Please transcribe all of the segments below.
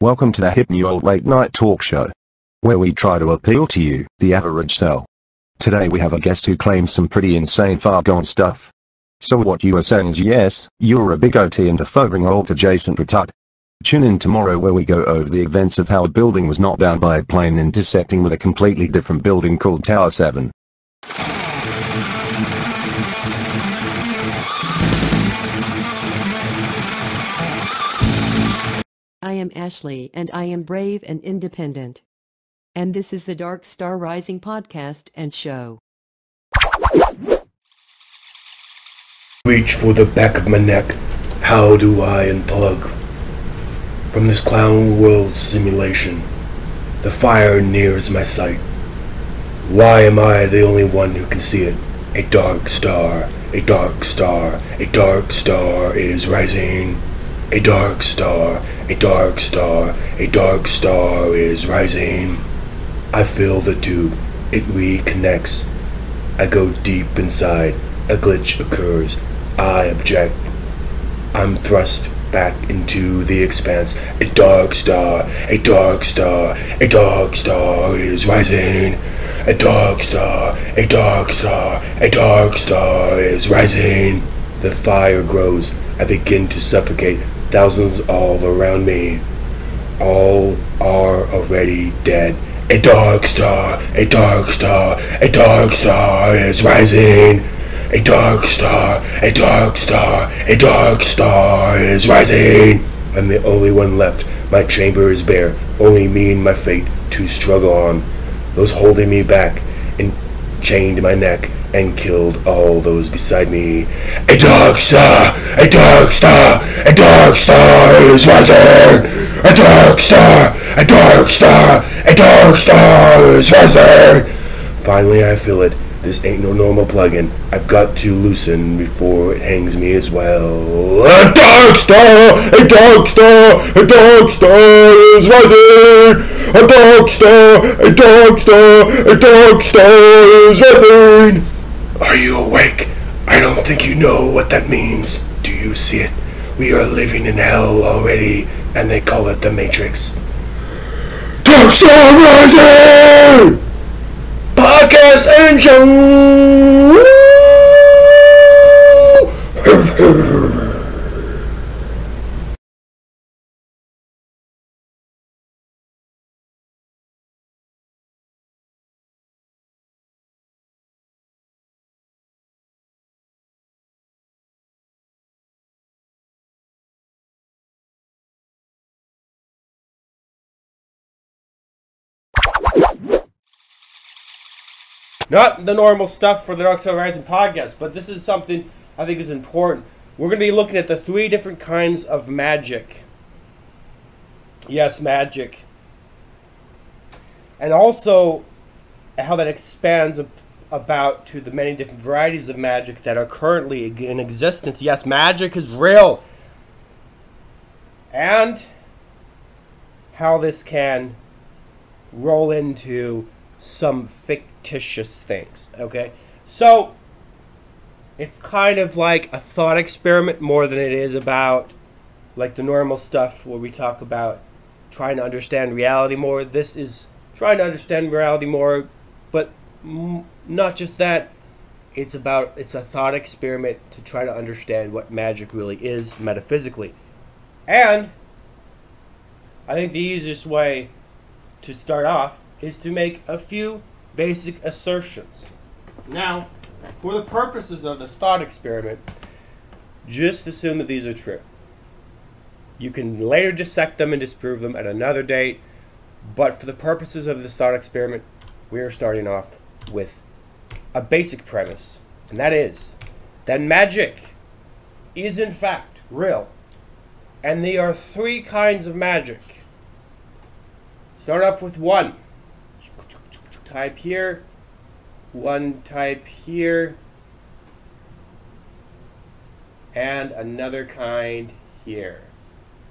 Welcome to the Hip New Old Late Night Talk Show, where we try to appeal to you, the average cell. Today we have a guest who claims some pretty insane far gone stuff. So what you are saying is yes, you're a big OT and a phobing alt adjacent retard. Tune in tomorrow where we go over the events of how a building was knocked down by a plane intersecting with a completely different building called Tower 7. I am Ashley and I am brave and independent. And this is the Dark Star Rising podcast and show. Reach for the back of my neck. How do I unplug? From this clown world simulation, the fire nears my sight. Why am I the only one who can see it? A dark star, a dark star, a dark star is rising. A dark star, a dark star, a dark star is rising. I feel the tube, it reconnects. I go deep inside, a glitch occurs. I object. I'm thrust back into the expanse. A dark star, a dark star, a dark star is rising. A dark star, a dark star, a dark star is rising. The fire grows. I begin to suffocate. Thousands all around me. All are already dead. A dark star, a dark star, a dark star is rising. A dark star, a dark star, a dark star is rising. I'm the only one left. My chamber is bare. Only me and my fate to struggle on. Those holding me back and chained my neck and killed all those beside me. A dark star, a dark star, a dark star is rising. A dark star, a dark star, a dark star is rising. Finally, I feel it. This ain't no normal plugin. I've got to loosen before it hangs me as well. A dark star, a dark star, a dark star is rising. A dark star, a dark star, a dark star is rising. Are you awake? I don't think you know what that means. Do you see it? We are living in hell already, and they call it the Matrix. Dark Star Rising! Podcast and Not the normal stuff for the Dark Side Rising podcast, but this is something I think is important. We're going to be looking at the three different kinds of magic. Yes, magic. And also how that expands ab- about to the many different varieties of magic that are currently in existence. Yes, magic is real. And how this can roll into some fictitious things. Okay? So, it's kind of like a thought experiment more than it is about like the normal stuff where we talk about trying to understand reality more. This is trying to understand reality more, but m- not just that. It's about it's a thought experiment to try to understand what magic really is metaphysically. And I think the easiest way to start off is to make a few basic assertions. Now, for the purposes of this thought experiment, just assume that these are true. You can later dissect them and disprove them at another date, but for the purposes of this thought experiment, we are starting off with a basic premise, and that is that magic is in fact real. And there are three kinds of magic. Start off with one. Type here. One type here. And another kind here.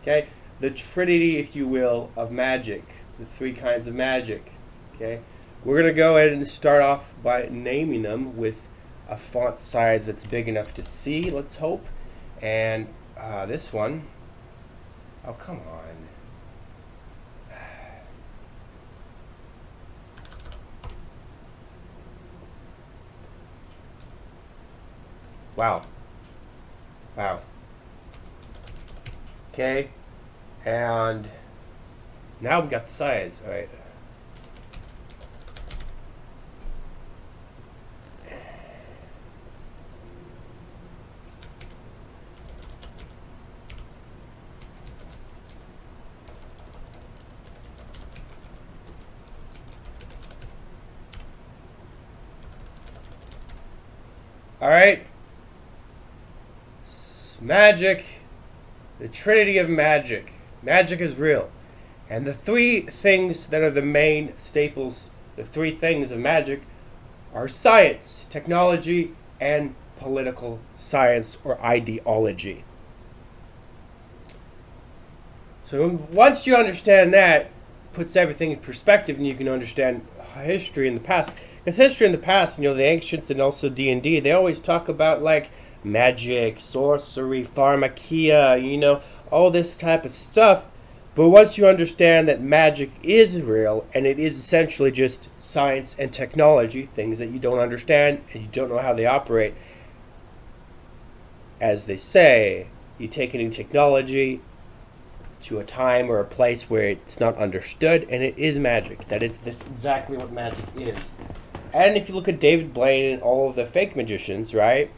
Okay? The trinity, if you will, of magic. The three kinds of magic. Okay? We're going to go ahead and start off by naming them with a font size that's big enough to see, let's hope. And uh, this one, oh, come on. Wow. Wow. Okay. And now we got the size. All right. All right. Magic. The trinity of magic. Magic is real. And the three things that are the main staples, the three things of magic, are science, technology, and political science or ideology. So once you understand that, puts everything in perspective, and you can understand history in the past. Because history in the past, you know, the ancients and also D and D, they always talk about like magic, sorcery, pharmakia, you know, all this type of stuff. But once you understand that magic is real and it is essentially just science and technology, things that you don't understand and you don't know how they operate, as they say, you take any technology to a time or a place where it's not understood and it is magic. That is this exactly what magic is. And if you look at David Blaine and all of the fake magicians, right?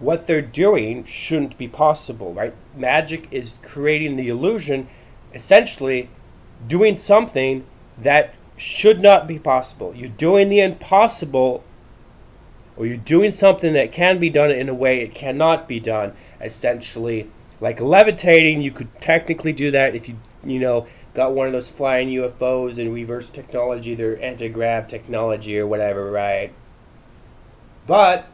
What they're doing shouldn't be possible, right? Magic is creating the illusion, essentially doing something that should not be possible. You're doing the impossible, or you're doing something that can be done in a way it cannot be done. Essentially, like levitating, you could technically do that if you, you know, got one of those flying UFOs and reverse technology, their anti-grav technology or whatever, right? But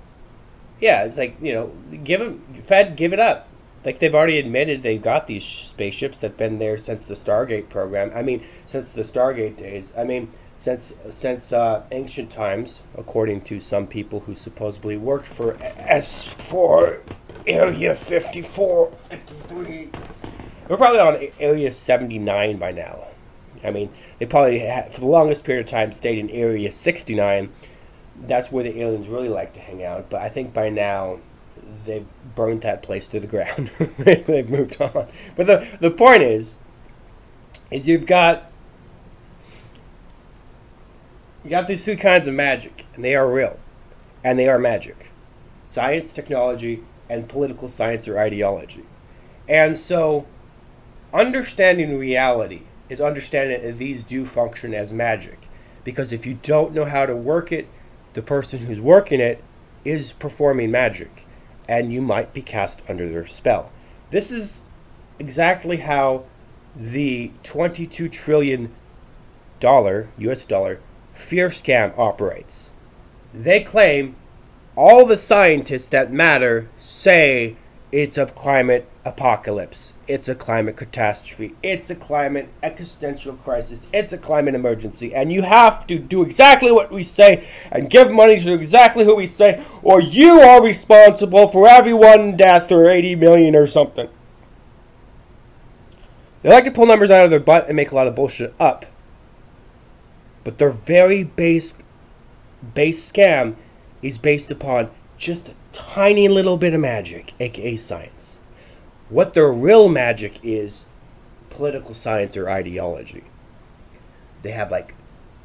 yeah, it's like you know, give them Fed, give it up. Like they've already admitted they've got these spaceships that've been there since the Stargate program. I mean, since the Stargate days. I mean, since since uh, ancient times, according to some people who supposedly worked for S4 Area 54, 53. We're probably on Area 79 by now. I mean, they probably had, for the longest period of time stayed in Area 69. That's where the aliens really like to hang out. But I think by now they've burned that place to the ground. they've moved on. But the the point is, is you've got you got these three kinds of magic, and they are real, and they are magic: science, technology, and political science or ideology. And so, understanding reality is understanding that these do function as magic. Because if you don't know how to work it, the person who's working it is performing magic, and you might be cast under their spell. This is exactly how the 22 trillion dollar US dollar fear scam operates. They claim all the scientists that matter say it's a climate apocalypse. It's a climate catastrophe. It's a climate existential crisis. It's a climate emergency. And you have to do exactly what we say and give money to exactly who we say, or you are responsible for every one death or 80 million or something. They like to pull numbers out of their butt and make a lot of bullshit up. But their very base base scam is based upon just a tiny little bit of magic, aka science. What their real magic is political science or ideology. They have like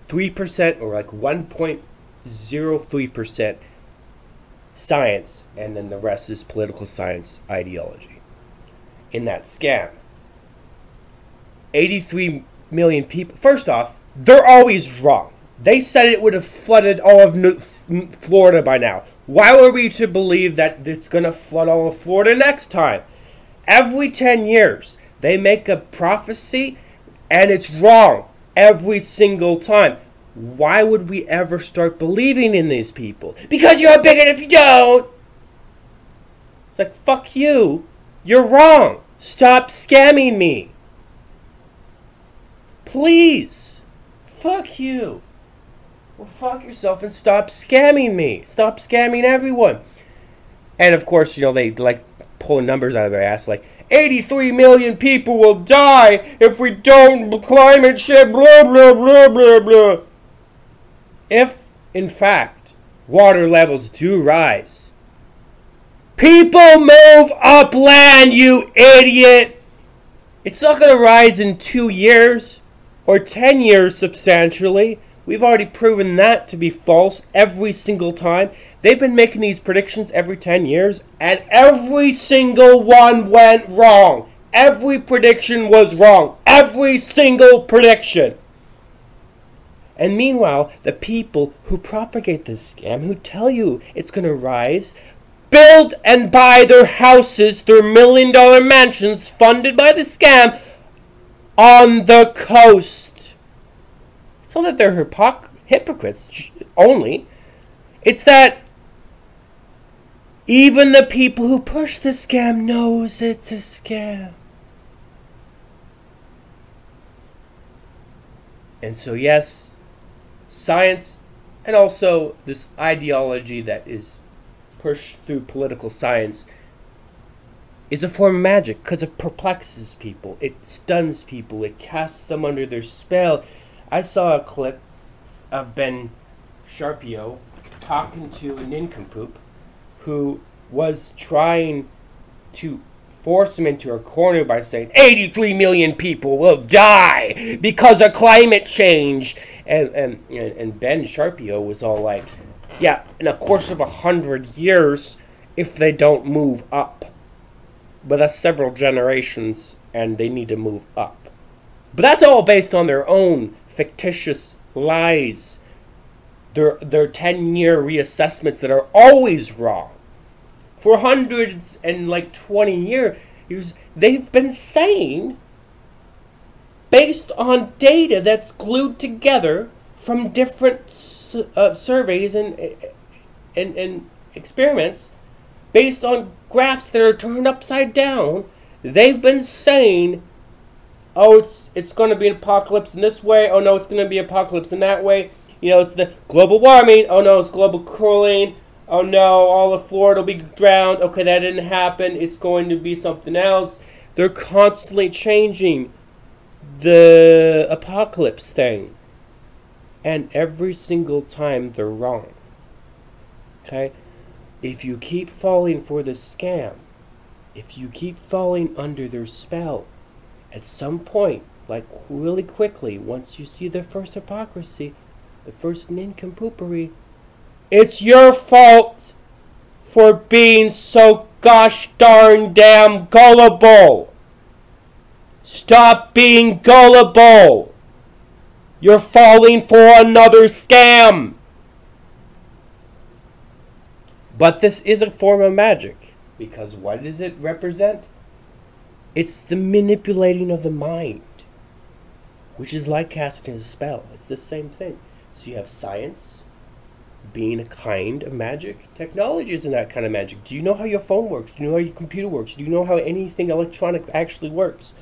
3% or like 1.03% science, and then the rest is political science ideology. In that scam, 83 million people. First off, they're always wrong. They said it would have flooded all of New- Florida by now. Why were we to believe that it's going to flood all of Florida next time? Every 10 years, they make a prophecy and it's wrong every single time. Why would we ever start believing in these people? Because you're a bigot if you don't. It's like, fuck you. You're wrong. Stop scamming me. Please. Fuck you. Well, fuck yourself and stop scamming me. Stop scamming everyone. And of course, you know, they like pulling numbers out of their ass like 83 million people will die if we don't climate shit, blah, blah, blah, blah, blah. If, in fact, water levels do rise, People move upland, you idiot! It's not going to rise in two years or ten years substantially. We've already proven that to be false every single time. They've been making these predictions every 10 years, and every single one went wrong. Every prediction was wrong. Every single prediction. And meanwhile, the people who propagate this scam, who tell you it's going to rise, build and buy their houses, their million dollar mansions funded by the scam on the coast. Not that they're hypoc- hypocrites only, it's that even the people who push the scam knows it's a scam. And so yes, science and also this ideology that is pushed through political science is a form of magic because it perplexes people, it stuns people, it casts them under their spell. I saw a clip of Ben Shapiro talking to a nincompoop who was trying to force him into a corner by saying 83 million people will die because of climate change. And and and Ben Shapiro was all like yeah in a course of a hundred years if they don't move up but that's several generations and they need to move up. But that's all based on their own fictitious lies their their 10 year reassessments that are always wrong. For hundreds and like 20 years they've been saying based on data that's glued together from different uh, surveys and, and and experiments based on graphs that are turned upside down they've been saying oh it's it's going to be an apocalypse in this way. Oh no it's going to be apocalypse in that way you know, it's the global warming. Oh no, it's global cooling. Oh no, all of Florida will be drowned. Okay, that didn't happen. It's going to be something else. They're constantly changing the apocalypse thing. And every single time they're wrong. Okay? If you keep falling for the scam, if you keep falling under their spell, at some point, like really quickly, once you see the first hypocrisy, the first nincompoopery. It's your fault for being so gosh darn damn gullible. Stop being gullible. You're falling for another scam. But this is a form of magic because what does it represent? It's the manipulating of the mind, which is like casting a spell. It's the same thing. So you have science being a kind of magic. Technology isn't that kind of magic. Do you know how your phone works? Do you know how your computer works? Do you know how anything electronic actually works?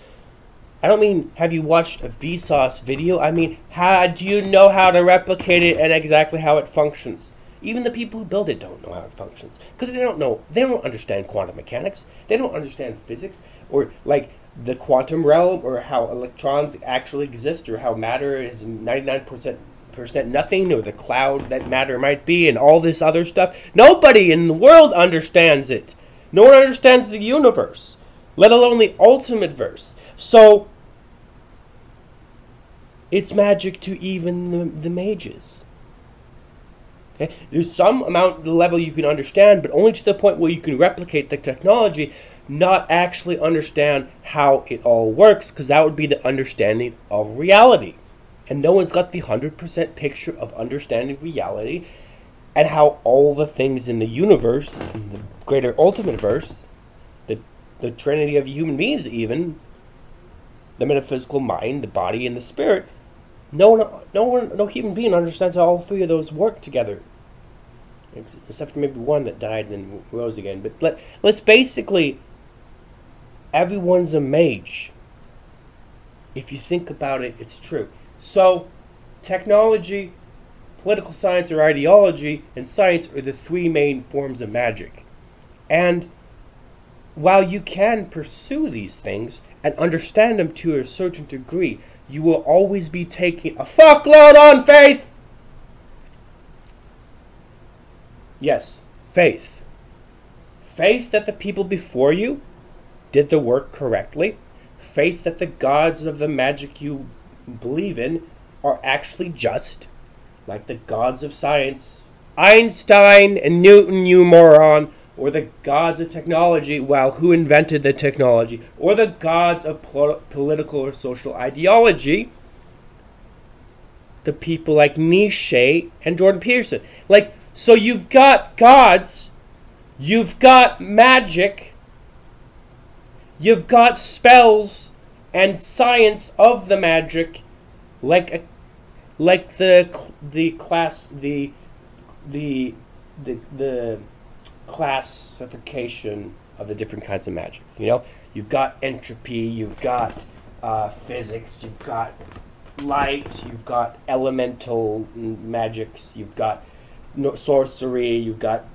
I don't mean have you watched a Vsauce video. I mean, how do you know how to replicate it and exactly how it functions? Even the people who build it don't know how it functions because they don't know. They don't understand quantum mechanics. They don't understand physics or like the quantum realm or how electrons actually exist or how matter is 99% percent nothing or the cloud that matter might be and all this other stuff. Nobody in the world understands it. No one understands the universe, let alone the ultimate verse. So it's magic to even the, the mages. Okay? There's some amount the level you can understand, but only to the point where you can replicate the technology, not actually understand how it all works, because that would be the understanding of reality and no one's got the 100% picture of understanding reality and how all the things in the universe, in the greater ultimate verse, the, the trinity of human beings, even the metaphysical mind, the body, and the spirit, no one, no one, no human being understands how all three of those work together, except for maybe one that died and then rose again. But let let's basically, everyone's a mage. If you think about it, it's true. So, technology, political science or ideology, and science are the three main forms of magic. And while you can pursue these things and understand them to a certain degree, you will always be taking a fuckload on faith. Yes, faith. faith that the people before you did the work correctly, faith that the gods of the magic you believe in are actually just, like the gods of science, Einstein and Newton, you moron, or the gods of technology, well, who invented the technology, or the gods of pol- political or social ideology, the people like Nietzsche and Jordan Peterson. Like, so you've got gods, you've got magic, you've got spells and science of the magic, like a, like the the class the the the the classification of the different kinds of magic. You know, you've got entropy, you've got uh, physics, you've got light, you've got elemental magics, you've got no, sorcery, you've got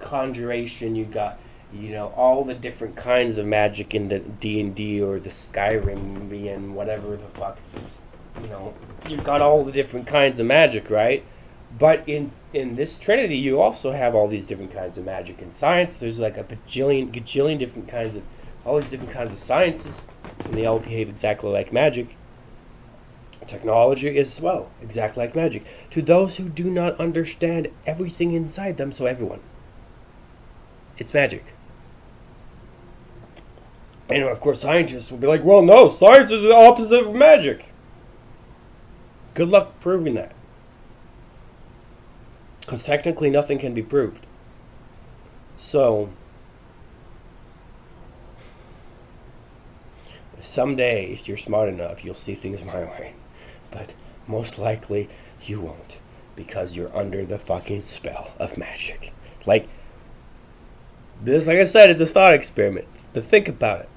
conjuration, you've got you know all the different kinds of magic in the D and D or the Skyrim and whatever the fuck. You know, you've got all the different kinds of magic, right? But in in this Trinity, you also have all these different kinds of magic. In science, there's like a bajillion, gajillion different kinds of, all these different kinds of sciences, and they all behave exactly like magic. Technology as well, exactly like magic. To those who do not understand everything inside them, so everyone, it's magic. And of course, scientists will be like, well, no, science is the opposite of magic. Good luck proving that. Because technically, nothing can be proved. So, someday, if you're smart enough, you'll see things my way. But most likely, you won't. Because you're under the fucking spell of magic. Like, this, like I said, is a thought experiment. But think about it.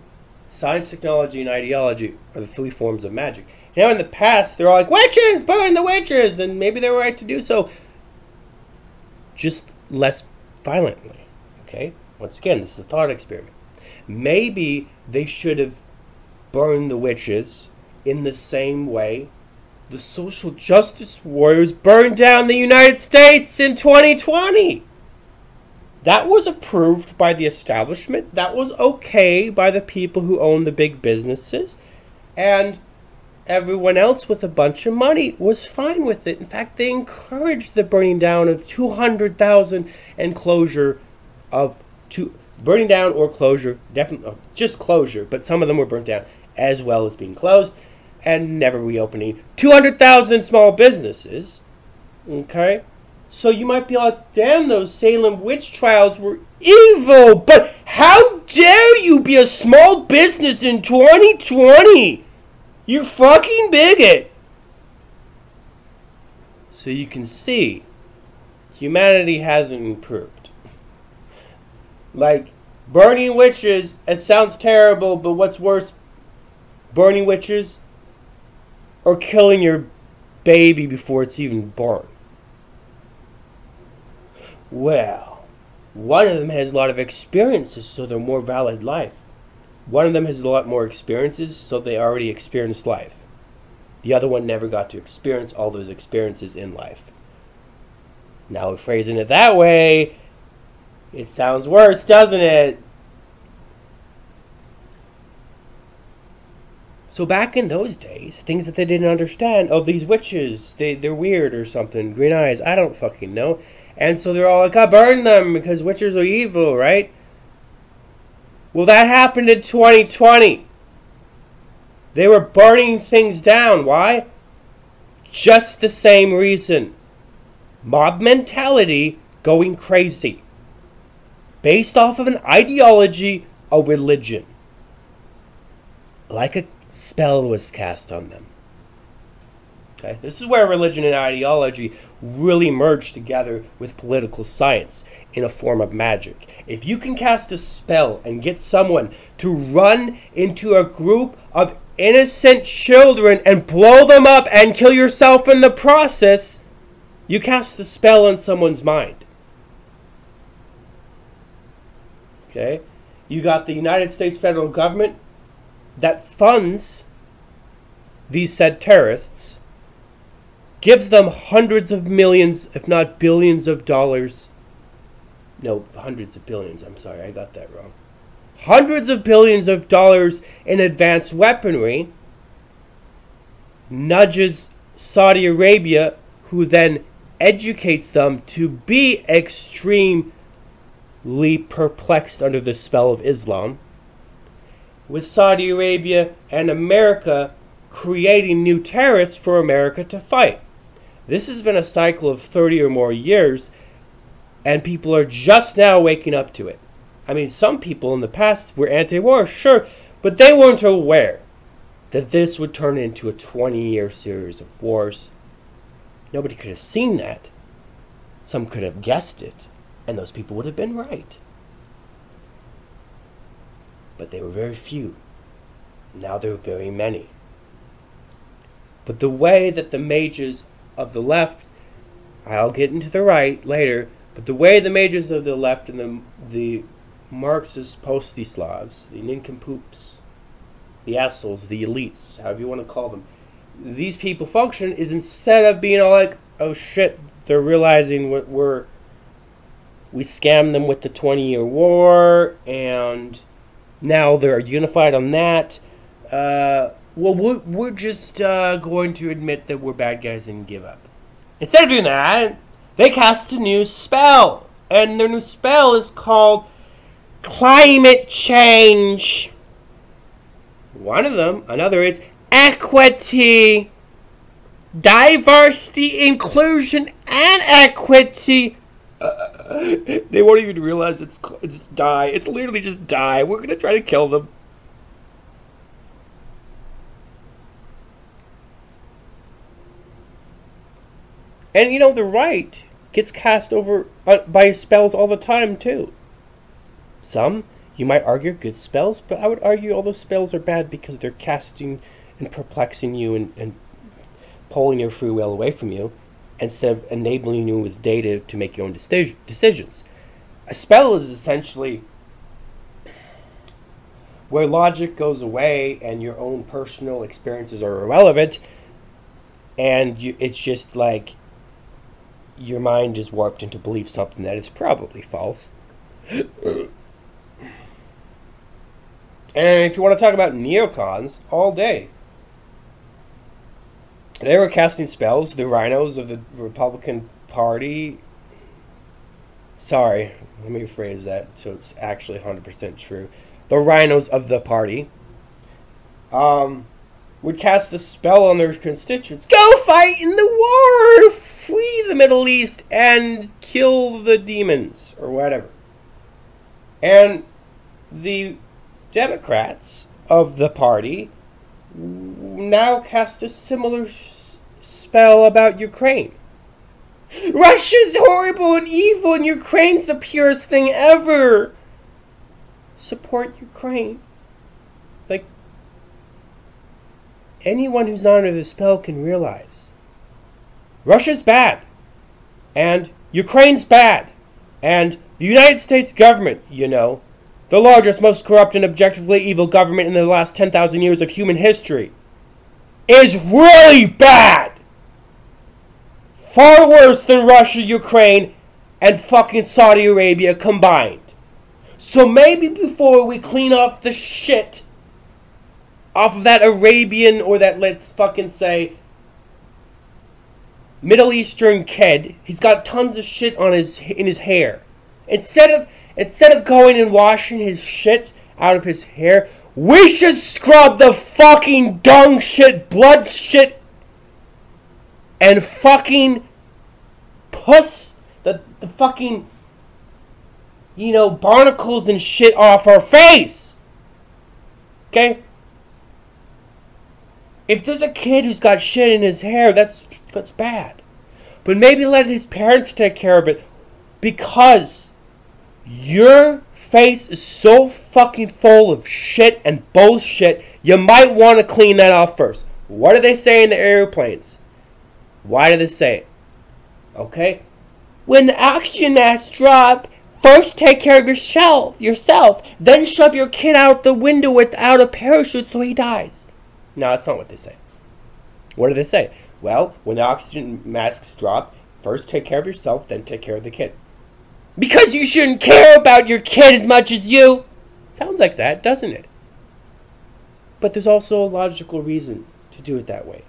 Science, technology, and ideology are the three forms of magic. Now, in the past, they're all like, witches, burn the witches! And maybe they were right to do so just less violently. Okay? Once again, this is a thought experiment. Maybe they should have burned the witches in the same way the social justice warriors burned down the United States in 2020. That was approved by the establishment. That was okay by the people who own the big businesses. And everyone else with a bunch of money was fine with it. In fact, they encouraged the burning down of 200,000 and closure of two burning down or closure, definitely oh, just closure, but some of them were burnt down as well as being closed and never reopening 200,000 small businesses. Okay? So you might be like, damn, those Salem witch trials were evil, but how dare you be a small business in 2020? You fucking bigot! So you can see, humanity hasn't improved. Like, burning witches, it sounds terrible, but what's worse, burning witches or killing your baby before it's even born? Well, one of them has a lot of experiences, so they're more valid life. One of them has a lot more experiences, so they already experienced life. The other one never got to experience all those experiences in life. Now, phrasing it that way, it sounds worse, doesn't it? So back in those days, things that they didn't understand, oh, these witches, they, they're weird or something, green eyes, I don't fucking know. And so they're all like, I burn them because witches are evil, right? Well, that happened in 2020. They were burning things down. Why? Just the same reason. Mob mentality going crazy. Based off of an ideology of religion. Like a spell was cast on them. Okay? This is where religion and ideology really merge together with political science in a form of magic. If you can cast a spell and get someone to run into a group of innocent children and blow them up and kill yourself in the process, you cast the spell on someone's mind. Okay? You got the United States federal government that funds these said terrorists, gives them hundreds of millions, if not billions of dollars No, hundreds of billions. I'm sorry, I got that wrong. Hundreds of billions of dollars in advanced weaponry nudges Saudi Arabia, who then educates them to be extremely perplexed under the spell of Islam, with Saudi Arabia and America creating new terrorists for America to fight. This has been a cycle of 30 or more years, and people are just now waking up to it. I mean, some people in the past were anti war, sure, but they weren't aware that this would turn into a 20 year series of wars. Nobody could have seen that. Some could have guessed it, and those people would have been right. But they were very few. Now there are very many. But the way that the mages of the left, I'll get into the right later, but the way the majors of the left and the, the Marxist posty-Slavs, the nincompoops, the assholes, the elites, however you want to call them, these people function is instead of being all like, oh shit, they're realizing what we're we scammed them with the 20 year war and now they're unified on that. Uh, well, we're, we're just uh, going to admit that we're bad guys and give up. Instead of doing that, they cast a new spell. And their new spell is called Climate Change. One of them, another is Equity diversity, inclusion, and equity. Uh, they won't even realize it's it's die. It's literally just die. We're gonna try to kill them. And you know the right gets cast over uh, by spells all the time too. Some you might argue good spells, but I would argue all those spells are bad because they're casting and perplexing you and, and pulling your free will away from you instead of enabling you with data to make your own decisions. A spell is essentially where logic goes away and your own personal experiences are irrelevant, and you, it's just like your mind is warped into believe something that is probably false. and if you want to talk about neocons all day, they were casting spells. The RINOs of the Republican Party. Sorry, let me rephrase that so it's actually 100% true. The RINOs of the party um, would cast a spell on their constituents. Go fight in the war! Free the Middle East and kill the demons, or whatever. And the Democrats of the party now cast a similar spell about Ukraine. Russia's horrible and evil, and Ukraine's the purest thing ever. Support Ukraine. Like, anyone who's not under the spell can realize Russia's bad, and Ukraine's bad, and the United States government, you know, the largest, most corrupt, and objectively evil government in the last 10,000 years of human history, is really bad. Far worse than Russia, Ukraine, and fucking Saudi Arabia combined. So maybe before we clean off the shit off of that Arabian or that, let's fucking say, Middle Eastern kid, he's got tons of shit on his in his hair. Instead of instead of going and washing his shit out of his hair, we should scrub the fucking dung shit, blood shit, and fucking puss the, the fucking, you know, barnacles and shit off our face. Okay? If there's a kid who's got shit in his hair, that's that's bad. But maybe let his parents take care of it because your face is so fucking full of shit and bullshit, you might want to clean that off first. What do they say in the airplanes? Why do they say it? Okay? When the oxygen masks drop, first take care of yourself, yourself, then shove your kid out the window without a parachute so he dies. No, that's not what they say. What do they say? Well, when the oxygen masks drop, first take care of yourself, then take care of the kid. Because you shouldn't care about your kid as much as you. Sounds like that, doesn't it? But there's also a logical reason to do it that way.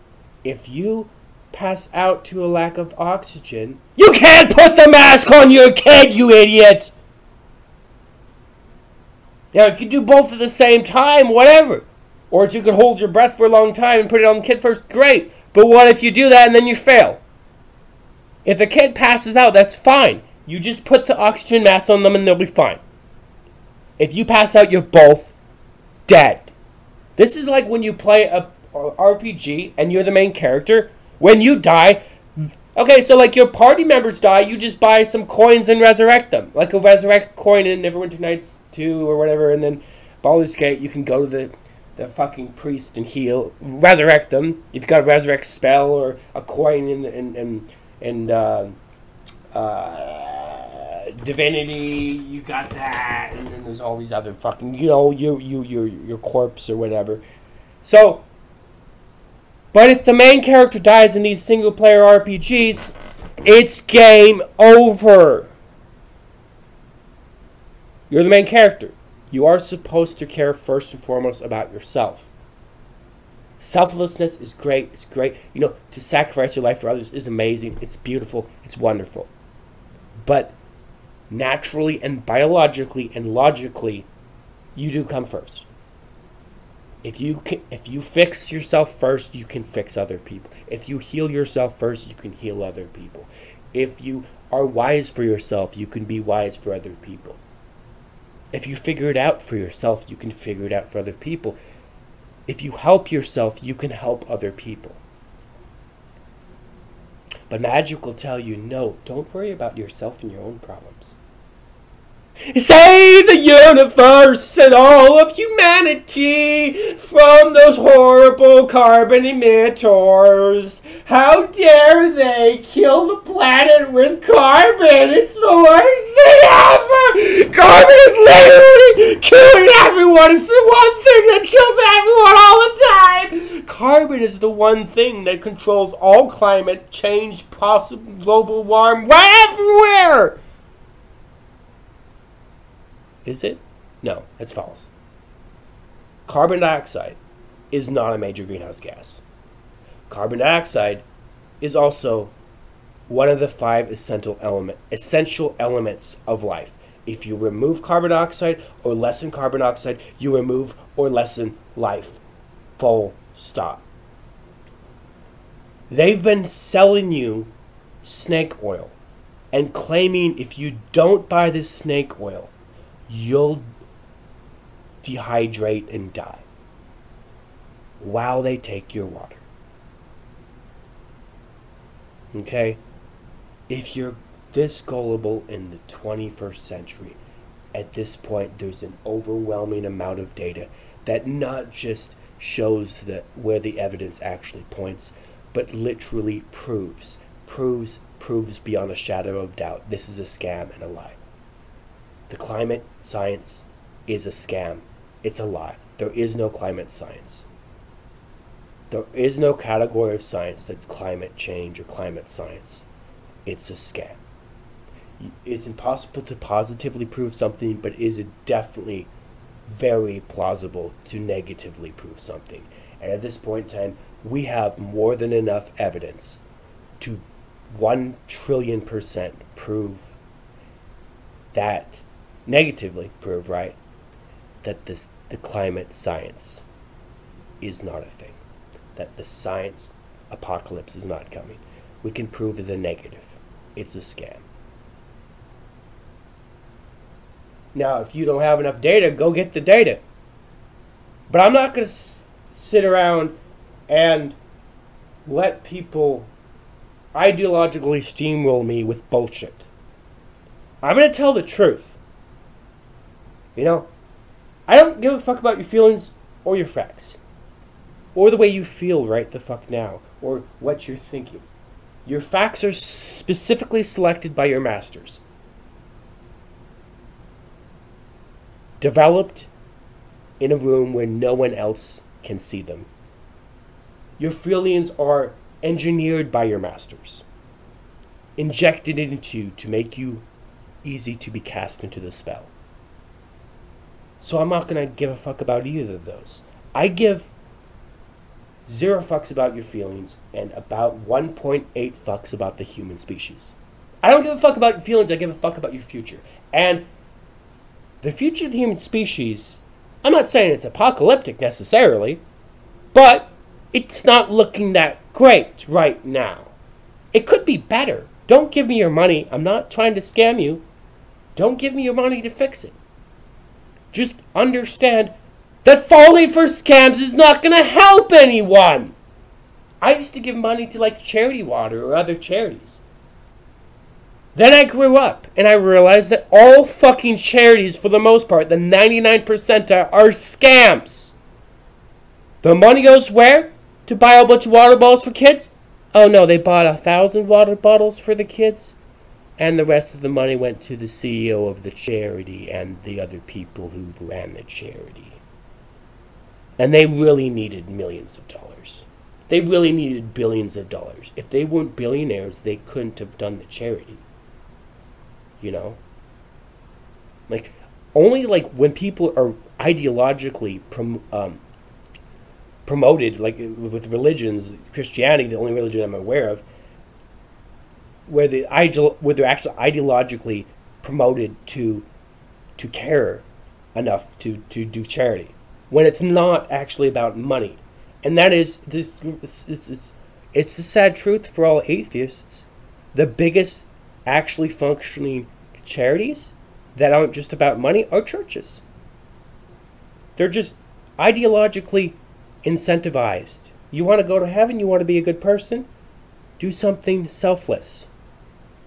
If you pass out to a lack of oxygen, you can't put the mask on your kid, you idiot! Now, if you do both at the same time, whatever. Or if you could hold your breath for a long time and put it on the kid first, great. But what if you do that and then you fail? If the kid passes out, that's fine. You just put the oxygen mask on them and they'll be fine. If you pass out, you're both dead. This is like when you play a, RPG and you're the main character. When you die, okay, so like your party members die, you just buy some coins and resurrect them, like a resurrect coin in Neverwinter Nights two or whatever, and then Baldur's Gate, you can go to the the fucking priest and heal, resurrect them. You've got a resurrect spell or a coin in in in, in uh, uh, divinity, you got that, and then there's all these other fucking, you know, you you your your corpse or whatever. So, but if the main character dies in these single player RPGs, it's game over. You're the main character. You are supposed to care first and foremost about yourself. Selflessness is great. It's great. You know, to sacrifice your life for others is amazing. It's beautiful. It's wonderful. But naturally and biologically and logically, you do come first. If you can, if you fix yourself first, you can fix other people. If you heal yourself first, you can heal other people. If you are wise for yourself, you can be wise for other people. If you figure it out for yourself, you can figure it out for other people. If you help yourself, you can help other people. But magic will tell you no, don't worry about yourself and your own problems. Save the universe and all of humanity from those horrible carbon emitters. How dare they kill the planet with carbon? It's the worst thing ever! Carbon is literally killing everyone! It's the one thing that kills everyone all the time! Carbon is the one thing that controls all climate change, possible global warming, everywhere! Is it? No, it's false. Carbon dioxide is not a major greenhouse gas. Carbon dioxide is also one of the five essential element essential elements of life. If you remove carbon dioxide or lessen carbon dioxide, you remove or lessen life. Full stop. They've been selling you snake oil and claiming if you don't buy this snake oil, you'll dehydrate and die while they take your water. Okay? If you're this gullible in the 21st century, at this point, there's an overwhelming amount of data that not just shows that where the evidence actually points, but literally proves, proves, proves beyond a shadow of doubt this is a scam and a lie. The climate science is a scam. It's a lie. There is no climate science. There is no category of science that's climate change or climate science. It's a scam. It's impossible to positively prove something, but is it definitely very plausible to negatively prove something. And at this point in time, we have more than enough evidence to 1 trillion percent prove that negatively prove right that this the climate science is not a thing that the science apocalypse is not coming. We can prove the negative. It's a scam. Now if you don't have enough data go get the data. But i'm not going to s- sit around and let people ideologically steamroll me with bullshit. I'm going to tell the truth you know, I don't give a fuck about your feelings or your facts. Or the way you feel right the fuck now. Or what you're thinking. Your facts are specifically selected by your masters. Developed in a room where no one else can see them. Your feelings are engineered by your masters. Injected into you to make you easy to be cast into the spell. So I'm not gonna give a fuck about either of those. I give zero fucks about your feelings and about 1.8 fucks about the human species. I don't give a fuck about your feelings, I give a fuck about your future. And the future of the human species, I'm not saying it's apocalyptic necessarily, but it's not looking that great right now. It could be better. Don't give me your money. I'm not trying to scam you. Don't give me your money to fix it. Just understand that falling for scams is not going to help anyone. I used to give money to like charity water or other charities. Then I grew up and I realized that all fucking charities, for the most part, the 99% are scams. The money goes where? To buy a bunch of water bottles for kids? Oh no, they bought a thousand water bottles for the kids, and the rest of the money went to the CEO of the charity and the other people who ran the charity. And they really needed millions of dollars. They really needed billions of dollars. If they weren't billionaires, they couldn't have done the charity. You know? Like, only like when people are ideologically prom- um, promoted, like with religions, Christianity, the only religion I'm aware of, where the ideal, where they're actually ideologically promoted to to care enough to to do charity, when it's not actually about money, and that is this. It's, it's, it's the sad truth for all atheists. The biggest actually functioning charities that aren't just about money are churches. They're just ideologically incentivized. You want to go to heaven, you want to be a good person? Do something selfless.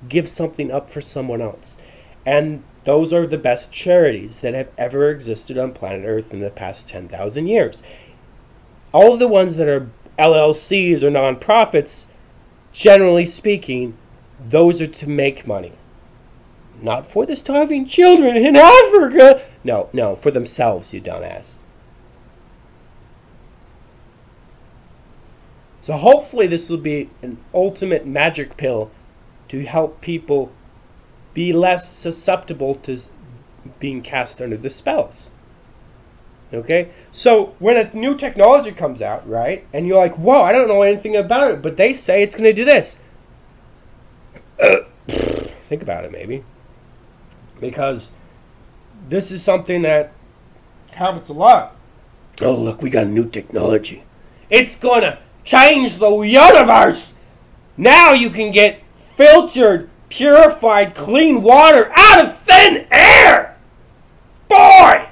Give something up for someone else. And those are the best charities that have ever existed on planet Earth in the past 10,000 years. All of the ones that are LLCs or nonprofits, generally speaking, those are to make money. Not for the starving children in Africa. No, no, for themselves, you dumbass. So hopefully this will be an ultimate magic pill to help people be less susceptible to being cast under the spells. Okay? So when a new technology comes out, right? And you're like, "Whoa, I don't know anything about it, but they say it's going to do this." Think about it maybe. Because this is something that happens a lot. Oh, look, we got new technology. It's going to change the universe. Now you can get filtered, purified, clean water out of thin air. Boy,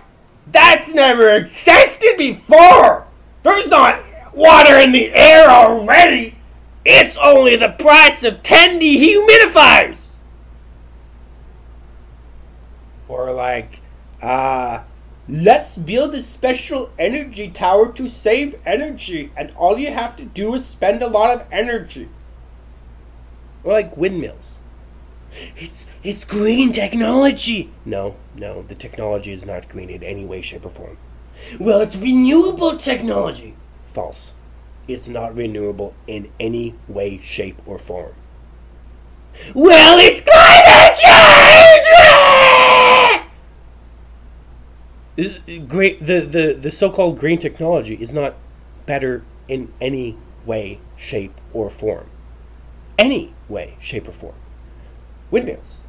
that's never existed before. There's not water in the air already. It's only the price of 10 dehumidifiers. Or like, uh, Let's build a special energy tower to save energy, and all you have to do is spend a lot of energy. Or like windmills. It's it's green technology. No, no, the technology is not green in any way, shape, or form. Well, it's renewable technology. False. It's not renewable in any way, shape, or form. Well, it's climate change! Uh, great the, the, the so-called green technology is not better in any way shape or form any way shape or form. Windmills.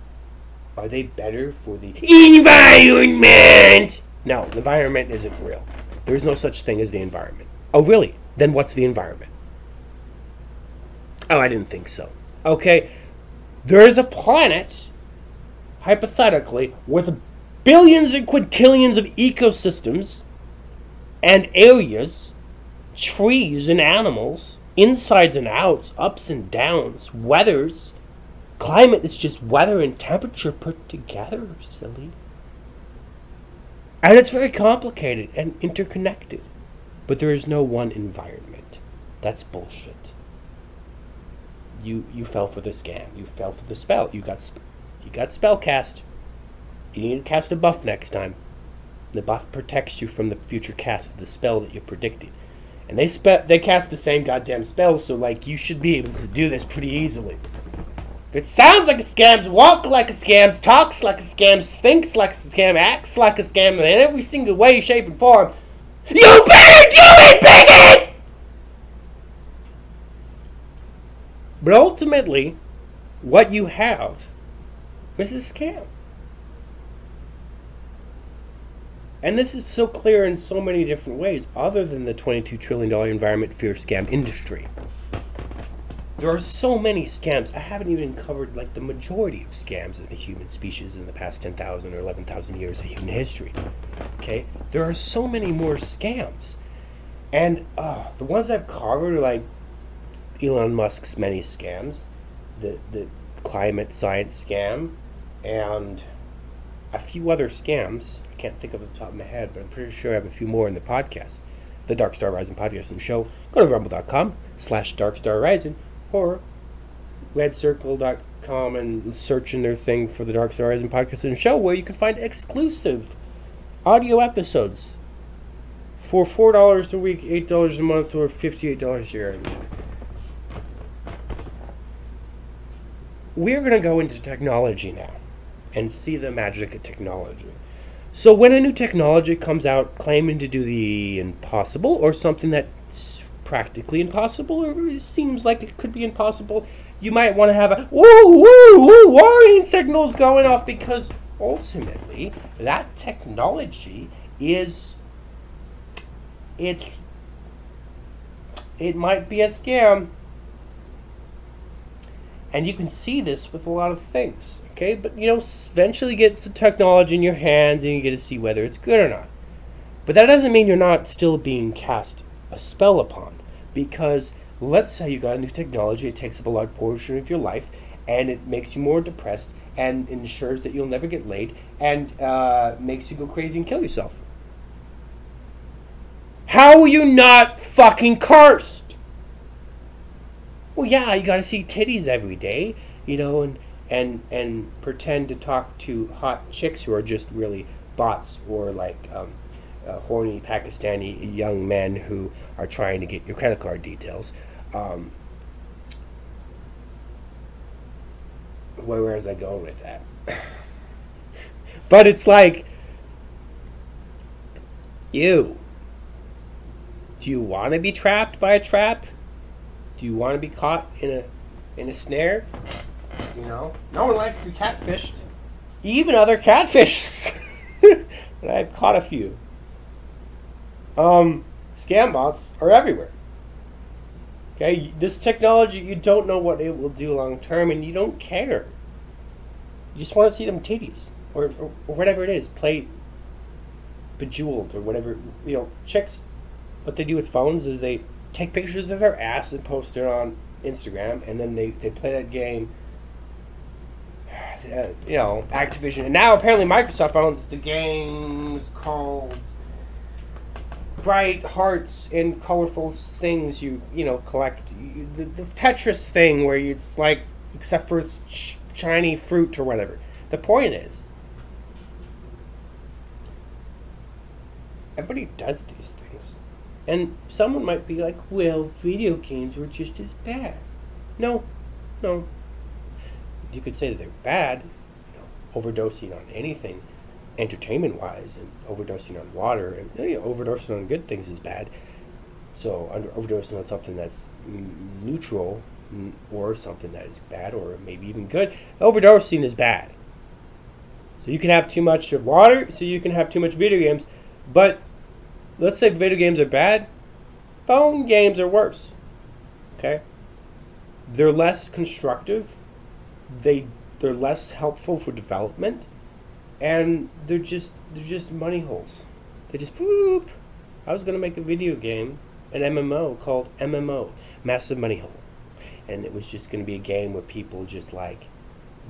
Are they better for the environment? No the environment isn't real. There's no such thing as the environment. Oh really? Then what's the environment? Oh i didn't think so. Okay there is a planet hypothetically with billions and quintillions of ecosystems and areas, trees and animals, insides and outs, ups and downs, weathers. Climate is just weather and temperature put together, silly. And it's very complicated and interconnected. But there is no one environment. That's bullshit. You you fell for the scam. You fell for the spell. You got you got spell cast. You need to cast a buff next time. The buff protects you from the future cast of the spell that you predicted. And they spe- they cast the same goddamn spell, so like you should be able to do this pretty easily. If it sounds like a scam, walk like a scam, talks like a scam, thinks like a scam, acts like a scam in every single way, shape, and form, you better do it, bigot! But ultimately, what you have is a scam. And this is so clear in so many different ways, other than the $22 trillion environment fear scam industry. There are so many scams. I haven't even covered like the majority of scams in the human species in the past 10,000 or 11,000 years of human history. Okay? There are so many more scams. And uh, the ones I've covered are like Elon Musk's many scams, the, the climate science scam, and a few other scams. Can't think of the top of my head, but I'm pretty sure I have a few more in the podcast. The Dark Star Rising podcast and show. Go to rumble.com slash Dark Star Rising or redcircle.com and search in their thing for the Dark Star Rising podcast and show where you can find exclusive audio episodes for $4 a week, $8 a month, or $58 a year. We're going to go into technology now and see the magic of technology. So, when a new technology comes out claiming to do the impossible or something that's practically impossible or seems like it could be impossible, you might want to have a woo woo woo warning signals going off because ultimately that technology is it's it might be a scam. And you can see this with a lot of things okay but you know eventually get the technology in your hands and you get to see whether it's good or not. But that doesn't mean you're not still being cast a spell upon because let's say you got a new technology it takes up a large portion of your life and it makes you more depressed and ensures that you'll never get laid and uh, makes you go crazy and kill yourself. How are you not fucking cursed? Well yeah you gotta see titties every day you know and and and pretend to talk to hot chicks who are just really bots or like um, uh, horny Pakistani young men who are trying to get your credit card details. Um, where, where is I going with that? but it's like, you. Do you want to be trapped by a trap? Do you want to be caught in a in a snare? You know, no one likes to be catfished. Even other catfish. and I've caught a few. Um, scam bots are everywhere. Okay, this technology, you don't know what it will do long term, and you don't care. You just want to see them titties, or, or, or whatever it is. Play Bejeweled, or whatever. You know, chicks, what they do with phones is they take pictures of their ass and post it on Instagram, and then they, they play that game. Uh, you know, Activision, and now apparently Microsoft owns the games called bright hearts and colorful things you you know collect. You, the, the Tetris thing where it's like except for sh- shiny fruit or whatever. The point is, everybody does these things, and someone might be like, "Well, video games were just as bad." No, no. You could say that they're bad, you know, overdosing on anything entertainment wise and overdosing on water and you know, overdosing on good things is bad. So under overdosing on something that's neutral or something that is bad or maybe even good, overdosing is bad. So you can have too much water, so you can have too much video games, but let's say video games are bad, phone games are worse. Okay? They're less constructive. They they're less helpful for development and they're just they're just money holes. They just whoop. I was gonna make a video game, an MMO called MMO, Massive Money Hole, and it was just gonna be a game where people just like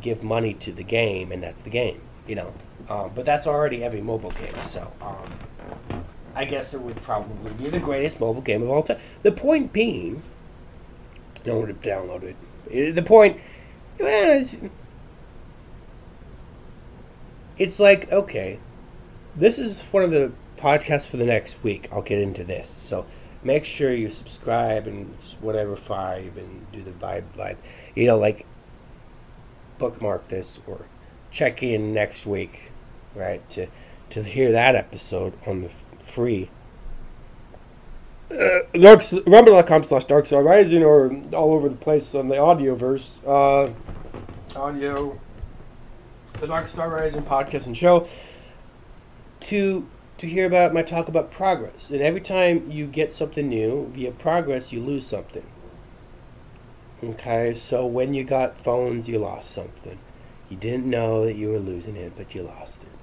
give money to the game, and that's the game, you know. Um, but that's already every mobile game, so um, I guess it would probably be the greatest mobile game of all time. The point being, one would download it. The point, well, it's like okay, this is one of the podcasts for the next week. I'll get into this, so make sure you subscribe and whatever five and do the vibe vibe. You know, like bookmark this or check in next week, right? To to hear that episode on the free. Uh, Darks, rumble.com slash Dark Star Rising or all over the place on the audioverse. Uh, audio, the Dark Star Rising podcast and show. To to hear about my talk about progress. And every time you get something new via progress, you lose something. Okay, so when you got phones, you lost something. You didn't know that you were losing it, but you lost it.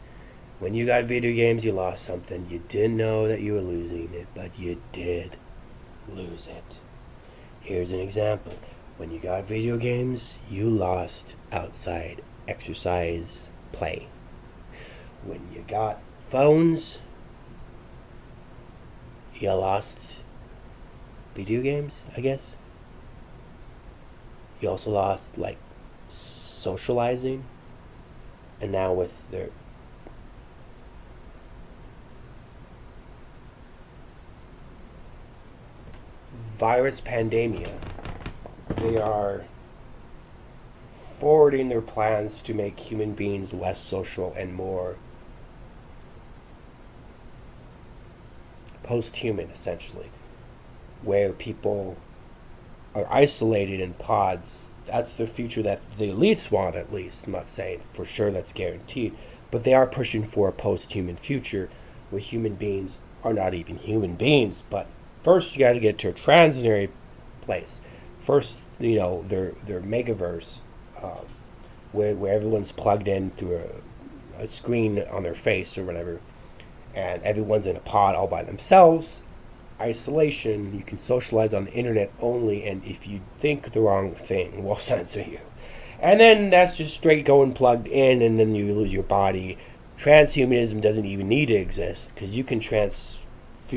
When you got video games, you lost something. You didn't know that you were losing it, but you did lose it. Here's an example. When you got video games, you lost outside exercise play. When you got phones, you lost video games, I guess. You also lost like socializing, and now with their virus pandemia, they are forwarding their plans to make human beings less social and more post human, essentially, where people are isolated in pods. That's the future that the elites want, at least. I'm not saying for sure that's guaranteed, but they are pushing for a post human future where human beings are not even human beings. But first, you got to get to a transitory place. First, you know, their, their megaverse, um, where, where everyone's plugged in through a, a screen on their face or whatever and everyone's in a pod all by themselves. Isolation, you can socialize on the internet only, and if you think the wrong thing, we'll censor you. And then that's just straight going plugged in, and then you lose your body. Transhumanism doesn't even need to exist because you can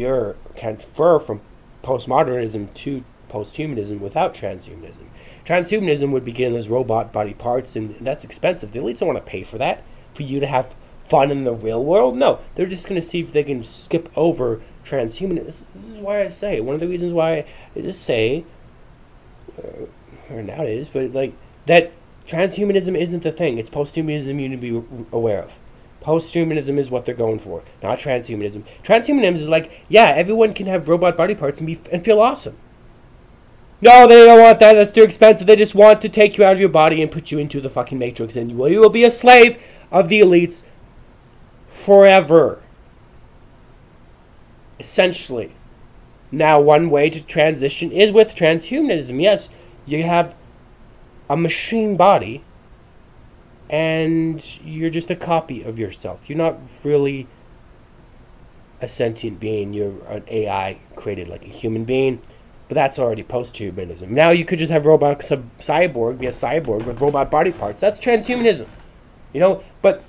transfer transfer from postmodernism to posthumanism without transhumanism. Transhumanism would begin as robot body parts, and that's expensive. The elites don't want to pay for that. For you to have fun in the real world. No, they're just going to see if they can skip over transhumanism. This, this, is why I say one of the reasons why I just say, uh, or now it is, but like that transhumanism isn't the thing. It's posthumanism you need to be aware of. Posthumanism is what they're going for, not transhumanism. Transhumanism is like, yeah, everyone can have robot body parts and be and feel awesome. No, they don't want that. That's too expensive. They just want to take you out of your body and put you into the fucking matrix, and you will, you will be a slave of the elites forever. Essentially. Now, one way to transition is with transhumanism. Yes, you have a machine body and you're just a copy of yourself. You're not really a sentient being, you're an AI created like a human being. But that's already post-humanism. Now you could just have robot sub- cyborg be a cyborg with robot body parts. That's transhumanism. You know, but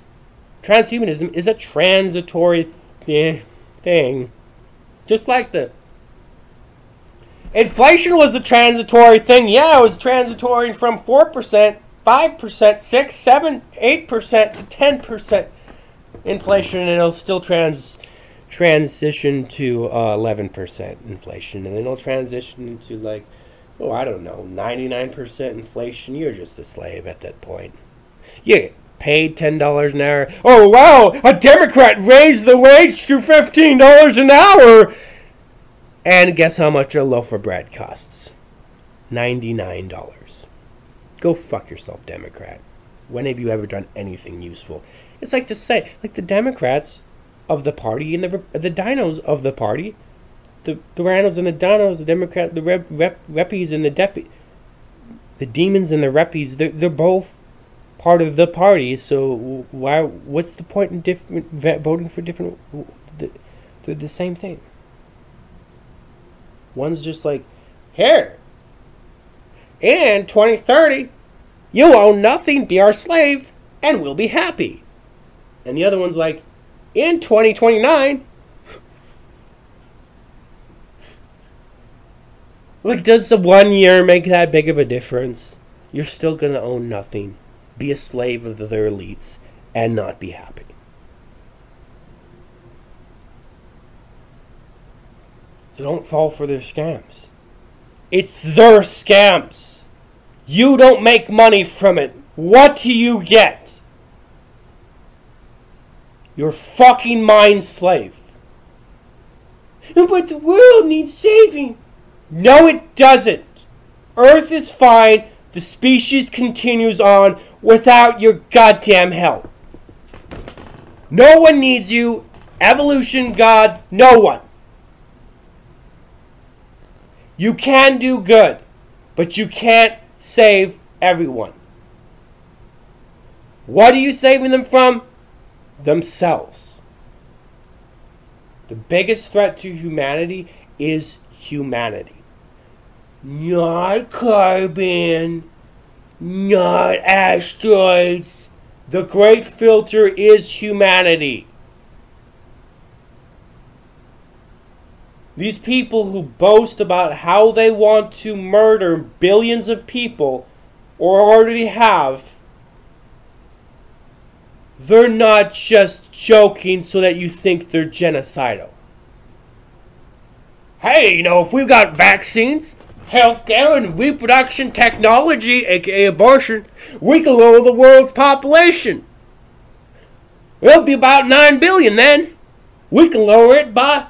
transhumanism is a transitory th- thing. Just like the inflation was a transitory thing. Yeah, it was transitory from 4%, 5%, 6, 7, 8% to 10% inflation and it'll still trans transition to uh, 11% inflation and then it'll transition into like oh, I don't know, 99% inflation. You're just a slave at that point. Yeah, paid $10 an hour. Oh, wow, a Democrat raised the wage to $15 an hour. And guess how much a loaf of bread costs? $99. Go fuck yourself, Democrat. When have you ever done anything useful? It's like to say, like the Democrats of the party and the the dinos of the party, the the RINOs and the Dinos, the Democrat, the rep, rep, and the depi, the demons and the reppies. They're they're both part of the party. So why? What's the point in different voting for different? They're the same thing. One's just like, here. In 2030, you own nothing, be our slave, and we'll be happy. And the other one's like, in 2029, like, does the one year make that big of a difference? You're still gonna own nothing be a slave of their elites, and not be happy. So don't fall for their scams. It's their scams. You don't make money from it. what do you get? You're fucking mind slave. But the world needs saving. No, it doesn't. Earth is fine. The species continues on without your goddamn help. No one needs you. Evolution, God, no one. You can do good, but you can't save everyone. What are you saving them from? Themselves. The biggest threat to humanity is humanity. Not carbon, not asteroids. The great filter is humanity. These people who boast about how they want to murder billions of people or already have, they're not just joking so that you think they're genocidal. Hey, you know, if we've got vaccines, healthcare, and reproduction technology, aka abortion, we can lower the world's population. It'll be about 9 billion then. We can lower it by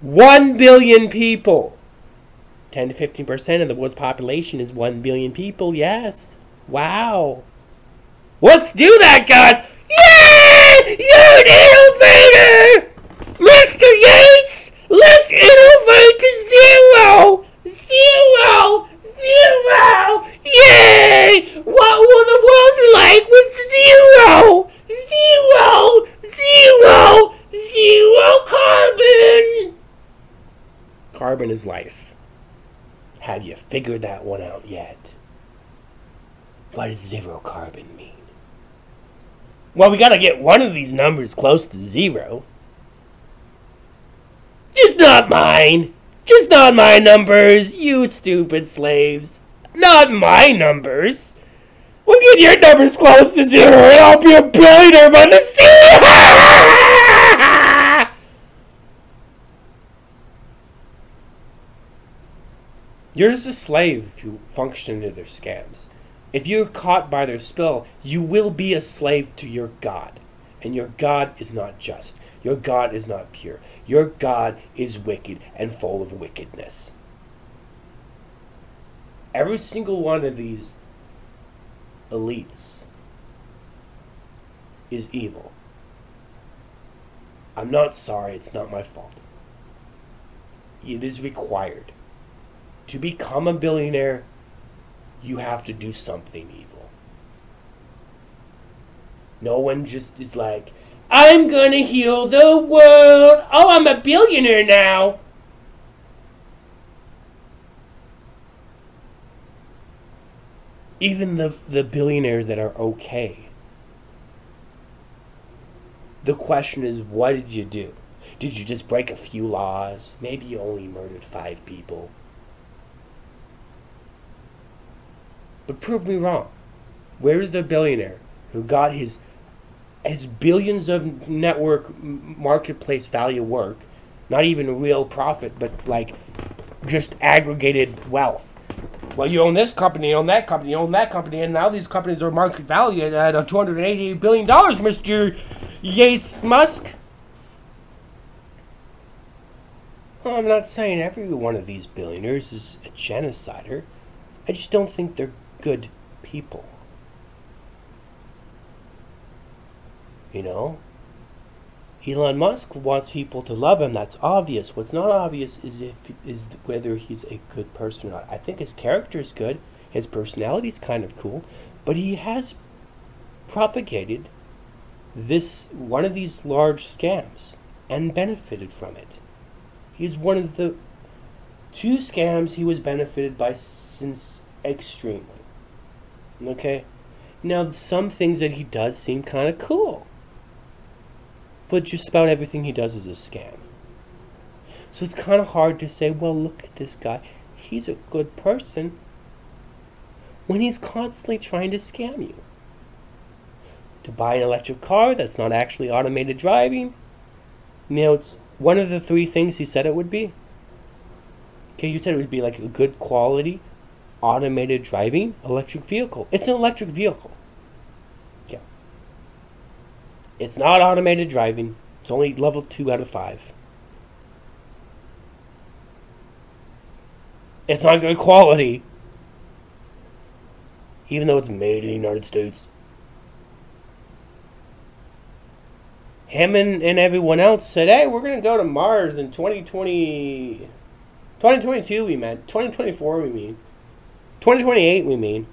1 billion people. 10 to 15% of the world's population is 1 billion people, yes. Wow. Let's do that, guys! Yay! You're an innovator! Mr. Gates! Let's innovate to zero! Zero! Zero! Yay! What will the world be like with zero? Zero! Zero! Zero carbon! Carbon is life. Have you figured that one out yet? What does zero carbon mean? Well, we gotta get one of these numbers close to zero. Just not mine. Just not my numbers, you stupid slaves. Not my numbers. We'll get your numbers close to zero and I'll be a billionaire by the sea! You're just a slave if you function into their scams. If you're caught by their spell, you will be a slave to your God. And your God is not just. Your God is not pure. Your God is wicked and full of wickedness. Every single one of these elites is evil. I'm not sorry, it's not my fault. It is required. To become a billionaire, you have to do something evil. No one just is like, I'm gonna heal the world. Oh, I'm a billionaire now. Even the, the billionaires that are okay. The question is, what did you do? Did you just break a few laws? Maybe you only murdered five people. But prove me wrong. Where is the billionaire who got his his billions of network marketplace value work, not even real profit, but like just aggregated wealth? Well, you own this company, you own that company, you own that company, and now these companies are market valued at uh, $288 billion, Mr. Gates Musk. Well, I'm not saying every one of these billionaires is a genocider. I just don't think they're good people. You know? Elon Musk wants people to love him. That's obvious. What's not obvious is if is whether he's a good person or not. I think his character is good. His personality is kind of cool, but he has propagated this one of these large scams and benefited from it. He's one of the two scams he was benefited by since extremely. Okay? Now, some things that he does seem kind of cool. But just about everything he does is a scam. So it's kind of hard to say, well, look at this guy. He's a good person. When he's constantly trying to scam you. To buy an electric car that's not actually automated driving. You know, it's one of the three things he said it would be. Okay, you said it would be like a good quality automated driving electric vehicle. It's an electric vehicle. Yeah. It's not automated driving. It's only level 2 out of 5. It's not good quality. Even though it's made in the United States. Him and, and everyone else said, hey, we're going to go to Mars in 2020. 2022, we meant. 2024, we mean. 2028, we mean.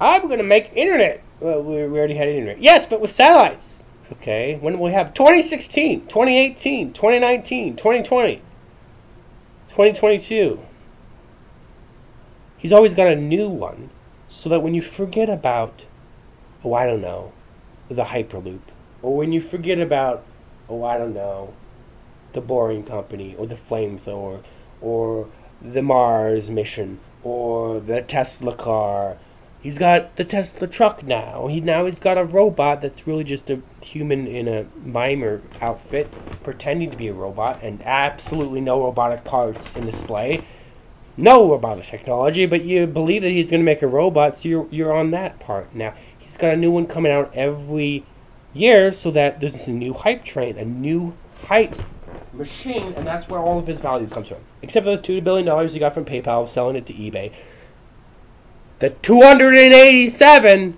I'm going to make internet. Well, we we already had internet. Yes, but with satellites. Okay, when we have 2016, 2018, 2019, 2020, 2022. He's always got a new one so that when you forget about, oh, I don't know, the Hyperloop, or when you forget about, oh, I don't know, the Boring Company, or the Flamethrower, or the Mars mission, or the Tesla car, He's got the Tesla truck now. He now he's got a robot that's really just a human in a mimer outfit, pretending to be a robot, and absolutely no robotic parts in display. No robotic technology, but you believe that he's going to make a robot, so you're you're on that part now. He's got a new one coming out every year, so that there's a new hype train, a new hype machine, and that's where all of his value comes from. Except for the two billion dollars he got from PayPal selling it to eBay the 287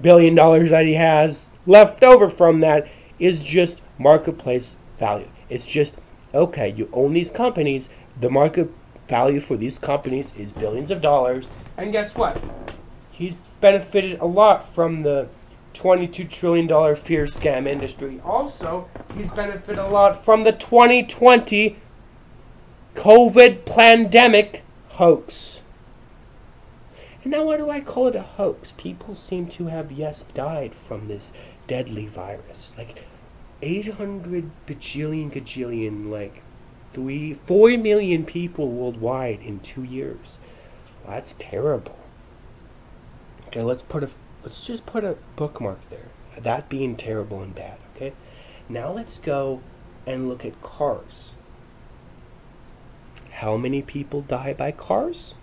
billion dollars that he has left over from that is just marketplace value. It's just okay, you own these companies, the market value for these companies is billions of dollars, and guess what? He's benefited a lot from the 22 trillion dollar fear scam industry. Also, he's benefited a lot from the 2020 COVID pandemic hoax. And now, why do I call it a hoax? People seem to have, yes, died from this deadly virus. Like 800 bajillion gajillion, like three, four million people worldwide in two years. Well, that's terrible. Okay, let's put a, let's just put a bookmark there. That being terrible and bad. Okay, now let's go and look at cars. How many people die by cars?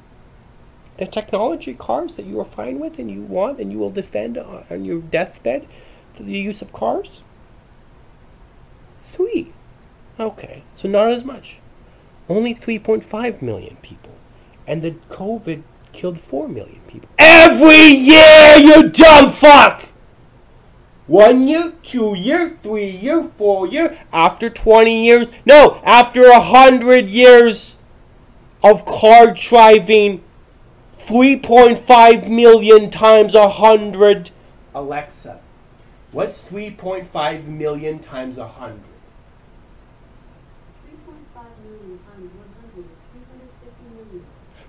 the technology cars that you are fine with and you want and you will defend on your deathbed the use of cars? Three. Okay, so not as much. Only 3.5 million people. And the COVID killed 4 million people. Every year, you dumb fuck! One year, two year, three year, four year, after 20 years, no, after 100 years of car driving 3.5 million times 100. Alexa, what's 3.5 million times 100?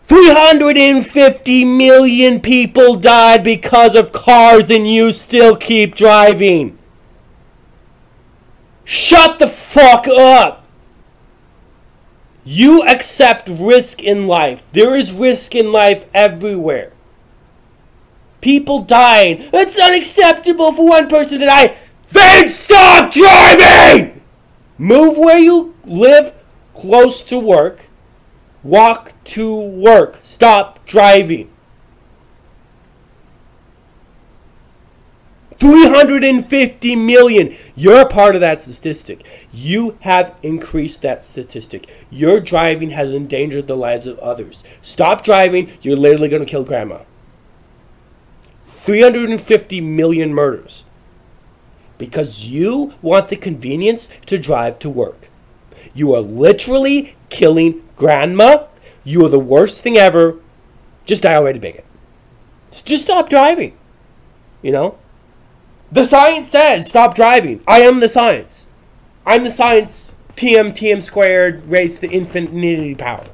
350 million people died because of cars and you still keep driving. Shut the fuck up! You accept risk in life. There is risk in life everywhere. People dying. It's unacceptable for one person to die. Then stop driving! Move where you live close to work. Walk to work. Stop driving. 350 million. You're a part of that statistic. You have increased that statistic. Your driving has endangered the lives of others. Stop driving, you're literally going to kill grandma. 350 million murders. Because you want the convenience to drive to work. You are literally killing grandma. You are the worst thing ever. Just die already, bigot. Just stop driving. You know? The science says stop driving. I am the science. I'm the science. TM TM squared raised to the infinity power.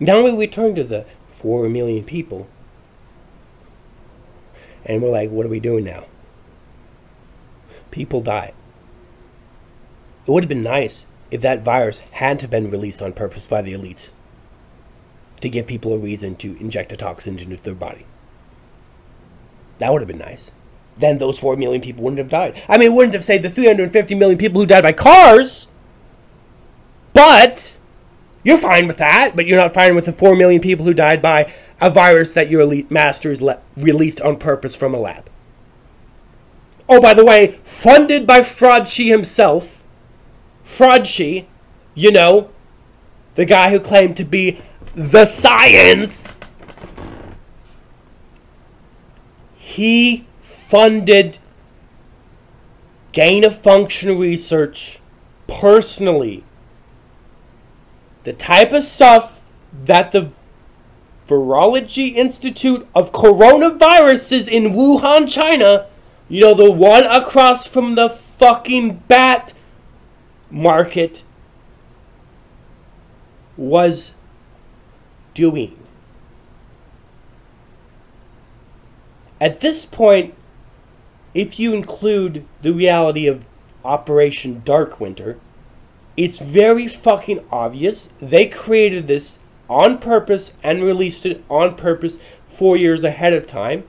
Now we return to the four million people, and we're like, what are we doing now? People die. It would have been nice if that virus had to been released on purpose by the elites to give people a reason to inject a toxin into their body. That would have been nice. Then those 4 million people wouldn't have died. I mean, wouldn't have saved the 350 million people who died by cars, but You're fine with that, but you're not fine with the 4 million people who died by a virus that your elite masters le- released on purpose from a lab. Oh, by the way, funded by Fraudshi himself. Fraudshi, you know, the guy who claimed to be the science. He funded gain of function research personally. The type of stuff that the Virology Institute of Coronaviruses in Wuhan, China, you know, the one across from the fucking bat market, was doing. At this point, if you include the reality of Operation Dark Winter, it's very fucking obvious they created this on purpose and released it on purpose four years ahead of time,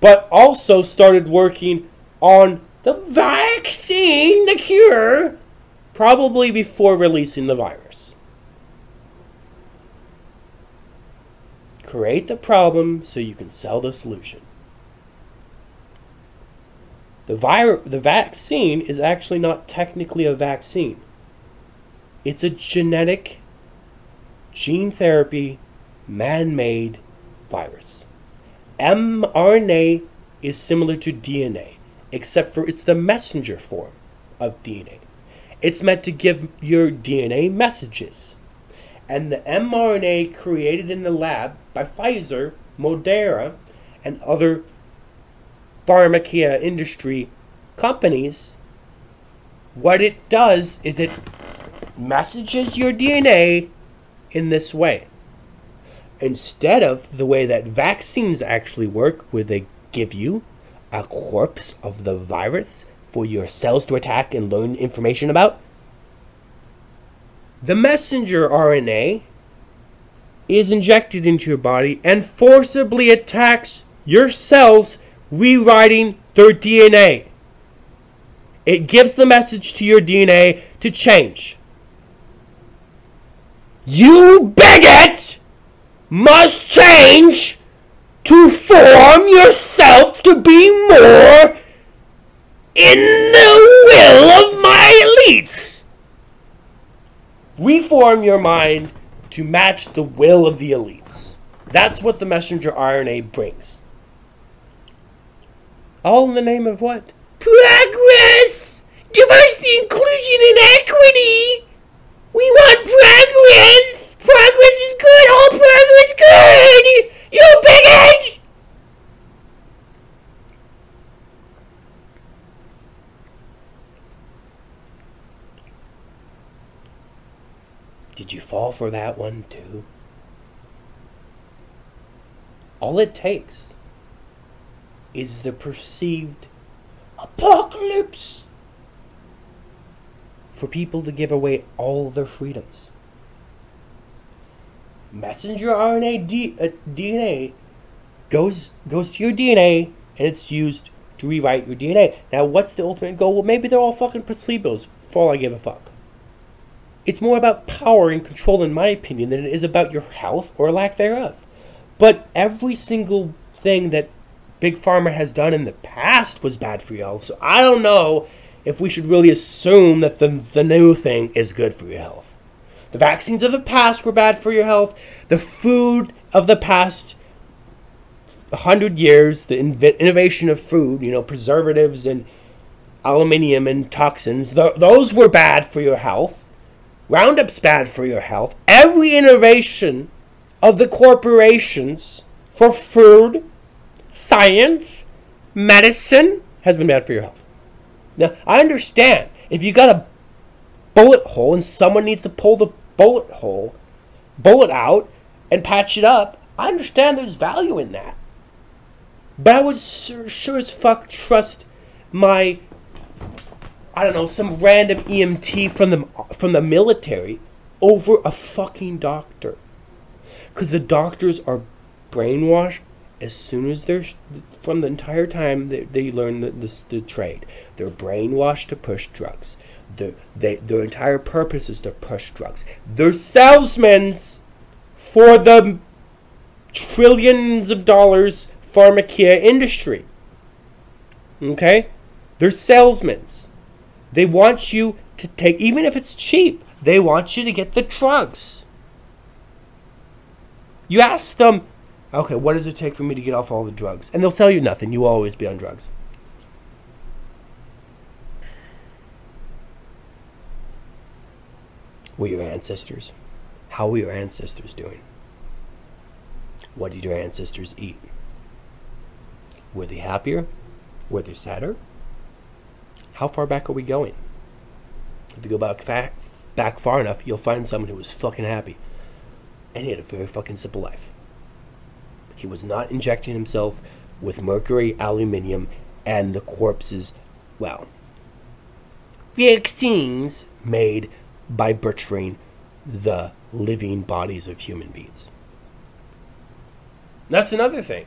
but also started working on the vaccine, the cure, probably before releasing the virus. Create the problem so you can sell the solution. The, vir- the vaccine is actually not technically a vaccine. It's a genetic, gene therapy, man made virus. mRNA is similar to DNA, except for it's the messenger form of DNA. It's meant to give your DNA messages. And the mRNA created in the lab by Pfizer, Moderna, and other pharmacia industry companies, what it does is it messages your DNA in this way. Instead of the way that vaccines actually work, where they give you a corpse of the virus for your cells to attack and learn information about, the messenger RNA is injected into your body and forcibly attacks your cells, rewriting their DNA. It gives the message to your DNA to change. You bigot must change to form yourself to be more in the will of my elites. Reform your mind to match the will of the elites. That's what the messenger RNA brings. All in the name of what? Progress! Diversity, inclusion, and equity! We want progress! Progress is good! All progress good! You bigot! Did you fall for that one too? All it takes is the perceived apocalypse for people to give away all their freedoms. Messenger RNA D, uh, DNA goes goes to your DNA and it's used to rewrite your DNA. Now, what's the ultimate goal? Well, maybe they're all fucking placebos. For all I give a fuck. It's more about power and control, in my opinion, than it is about your health or lack thereof. But every single thing that Big Pharma has done in the past was bad for your health. So I don't know if we should really assume that the, the new thing is good for your health. The vaccines of the past were bad for your health. The food of the past 100 years, the inv- innovation of food, you know, preservatives and aluminium and toxins, th- those were bad for your health. Roundup's bad for your health. Every innovation of the corporations for food, science, medicine has been bad for your health. Now, I understand if you got a bullet hole and someone needs to pull the bullet hole, bullet out, and patch it up, I understand there's value in that. But I would sure, as fuck trust my, I don't know, some random EMT from the from the military over a fucking doctor, because the doctors are brainwashed as soon as they're from the entire time they, they learn the, the, the trade they're brainwashed to push drugs The, they, their entire purpose is to push drugs. They're salesmen for the trillions of dollars pharmacia industry. Okay? They're salesmen. They want you to take, even if it's cheap, they want you to get the drugs. You ask them, okay, what does it take for me to get off all the drugs? And they'll tell you nothing. You will always be on drugs. Were your ancestors? How were your ancestors doing? What did your ancestors eat? Were they happier? Were they sadder? How far back are we going? If you go back fa- back far enough, you'll find someone who was fucking happy. And he had a very fucking simple life. He was not injecting himself with mercury, aluminium, and the corpses, well, vaccines made by butchering the living bodies of human beings. That's another thing.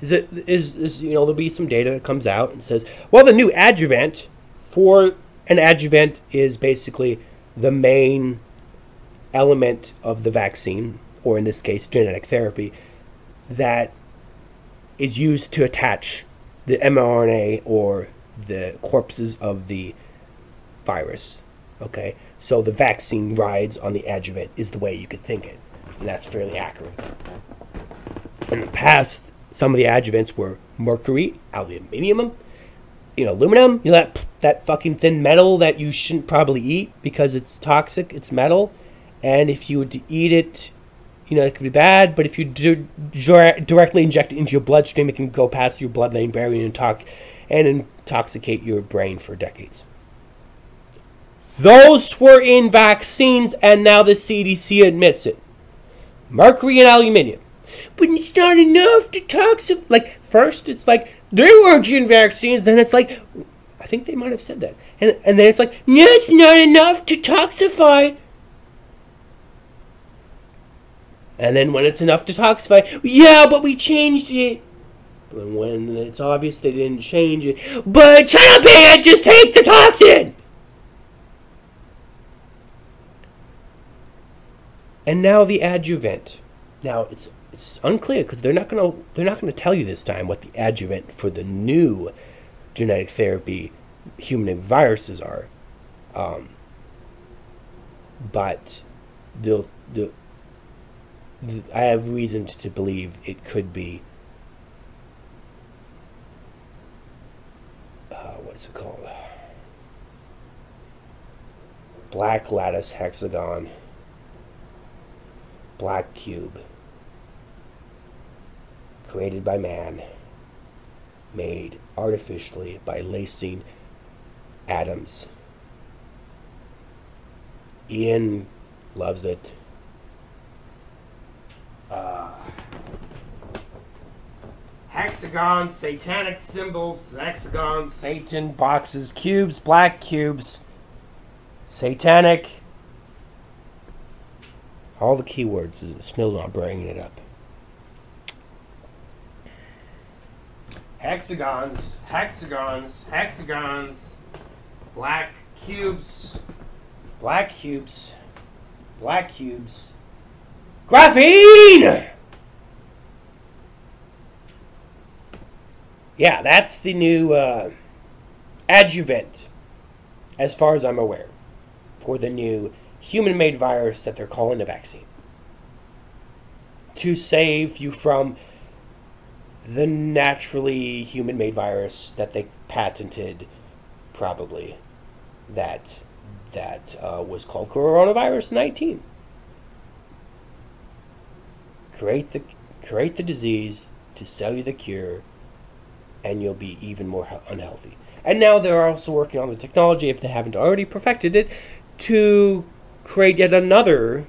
Is it is, is you know there'll be some data that comes out and says, well, the new adjuvant for an adjuvant is basically the main element of the vaccine, or in this case, genetic therapy, that is used to attach the mRNA or the corpses of the virus. Okay, so the vaccine rides on the adjuvant is the way you could think it, and that's fairly accurate. In the past, some of the adjuvants were mercury, aluminium, you know, aluminum. You know that that fucking thin metal that you shouldn't probably eat because it's toxic. It's metal, and if you were to eat it, you know, it could be bad. But if you do, directly inject it into your bloodstream, it can go past your blood-brain barrier and talk and intoxicate your brain for decades. Those were in vaccines, and now the CDC admits it. Mercury and aluminium. But it's not enough to toxify. Like, first, it's like, they weren't in vaccines. Then it's like, I think they might have said that. And, and then it's like, no, it's not enough to toxify. And then when it's enough to toxify, yeah, but we changed it. And when it's obvious they didn't change it, but shut up, just take the toxin. And now the adjuvant. Now it's it's unclear because they're not gonna they're not gonna tell you this time what the adjuvant for the new genetic therapy human viruses are. Um, but they'll, they'll, I have reason to believe it could be. Uh, what's it called? Black lattice hexagon. Black cube created by man, made artificially by lacing atoms. Ian loves it. Uh, hexagons, satanic symbols, hexagons, Satan, boxes, cubes, black cubes, satanic. All the keywords. Is still not bringing it up. hexagons, hexagons, hexagons, black cubes, black cubes, black cubes, graphene! Yeah, that's the new uh, adjuvant, as far as I'm aware, for the new human made virus that they're calling a vaccine. To save you from the naturally human made virus that they patented, probably, that that uh, was called coronavirus 19. Create the create the disease to sell you the cure, and you'll be even more unhealthy. And now they're also working on the technology, if they haven't already perfected it, to create yet another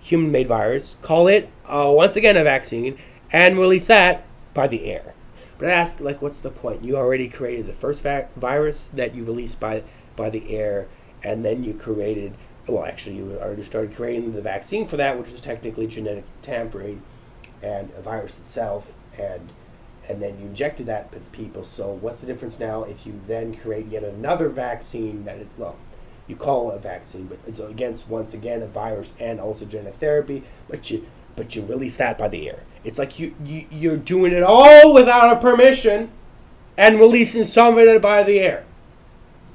human made virus, call it uh, once again a vaccine, and release that by the air. But I ask, like, what's the point? You already created the first va- virus that you released by by the air, and then you created. Well, actually, you already started creating the vaccine for that, which is technically genetic tampering, and a virus itself, and and then you injected that with people. So, what's the difference now if you then create yet another vaccine that it, well, You call it a vaccine, but it's against once again a virus and also genetic therapy. But you but you release that by the air. It's like you, you you're doing it all without a permission, and releasing some of it by the air.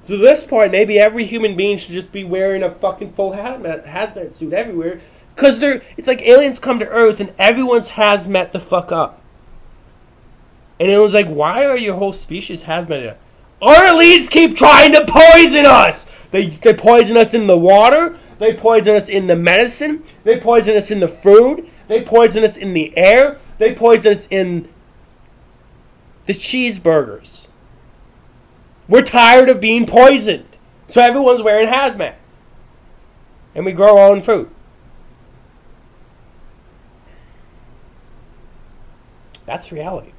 To this point, maybe every human being should just be wearing a fucking full hazmat, hazmat suit everywhere. Because they're, it's like aliens come to Earth and everyone's hazmat the fuck up. And it was like, why are your whole species hazmat? Our elites keep trying to poison us! They, they poison us in the water, they poison us in the medicine, they poison us in the food, they poison us in the air, they poison us in the cheeseburgers. We're tired of being poisoned. So everyone's wearing hazmat. And we grow our own food. That's reality.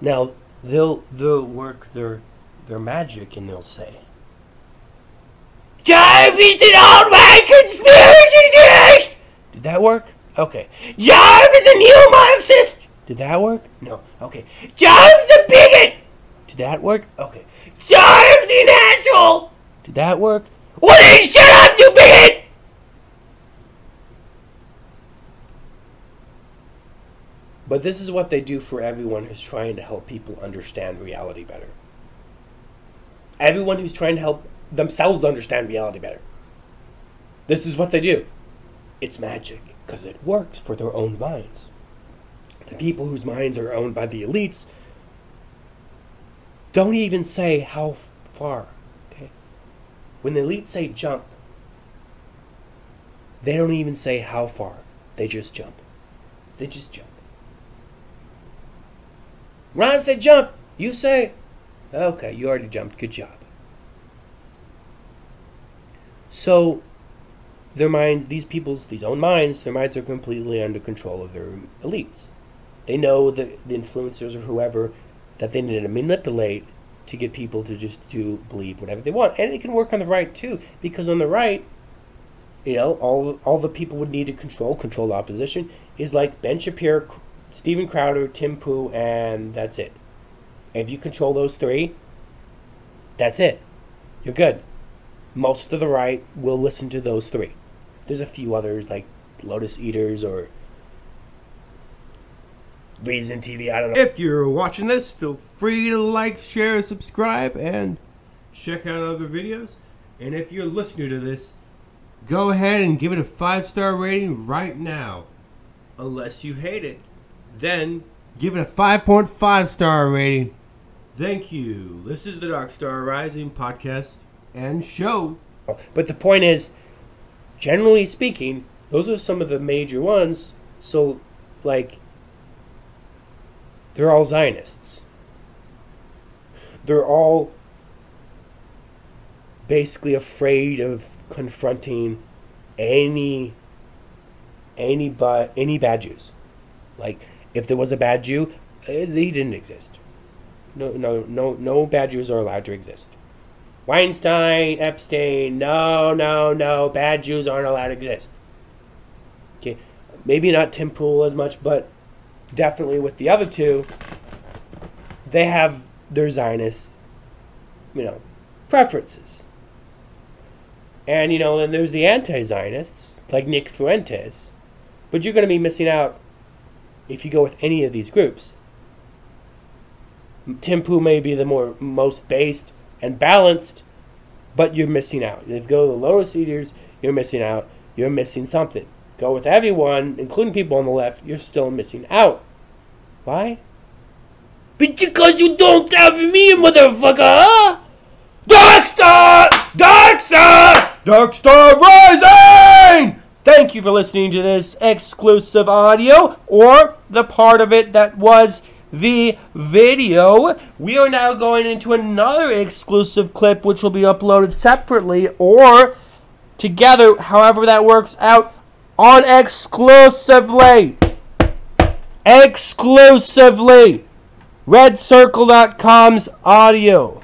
Now they'll they'll work their their magic and they'll say Jarvis an old white conspiracy theorist! Did that work? Okay. Jarvis a new Marxist! Did that work? No. Okay. Jarvis a bigot! Did that work? Okay. Jarvis an asshole! Did that work? Well then shut up, you bigot! But this is what they do for everyone who's trying to help people understand reality better. Everyone who's trying to help themselves understand reality better. This is what they do. It's magic because it works for their own minds. The people whose minds are owned by the elites don't even say how far. Okay? When the elites say jump, they don't even say how far. They just jump. They just jump. Ron said jump. You say, okay, you already jumped. Good job. So, their mind, these people's, these own minds, their minds are completely under control of their elites. They know the, the influencers or whoever that they need to manipulate to get people to just to believe whatever they want. And it can work on the right too, because on the right, you know, all all the people would need to control, control the opposition, is like Ben Shapiro, Steven Crowder, Tim Pool, and that's it. If you control those three, that's it. You're good. Most of the right will listen to those three. There's a few others like Lotus Eaters or Reason TV. I don't know. If you're watching this, feel free to like, share, subscribe, and check out other videos. And if you're listening to this, go ahead and give it a five star rating right now. Unless you hate it, then give it a 5.5 star rating. Thank you. This is the Dark Star Rising podcast and show. But the point is, generally speaking, those are some of the major ones. So, like, they're all Zionists. They're all basically afraid of confronting any any but any bad Jews. Like, if there was a bad Jew, eh, he didn't exist. No, no, no, no bad Jews are allowed to exist. Weinstein, Epstein, no, no, no, bad Jews aren't allowed to exist. Okay, maybe not Tim Pool as much, but definitely with the other two, they have their Zionist, you know, preferences. And, you know, then there's the anti Zionists, like Nick Fuentes. But you're going to be missing out if you go with any of these groups. Pool may be the more most based and balanced, but you're missing out. If you go to the Lotus Eaters, you're missing out. You're missing something. Go with everyone, including people on the left, you're still missing out. Why? Because you don't have me, motherfucker! Darkstar! Darkstar! Darkstar Rising! Thank you for listening to this exclusive audio, or the part of it that was the video. We are now going into another exclusive clip, which will be uploaded separately or together, however that works out, on exclusively. Exclusively. RedCircle.com's audio.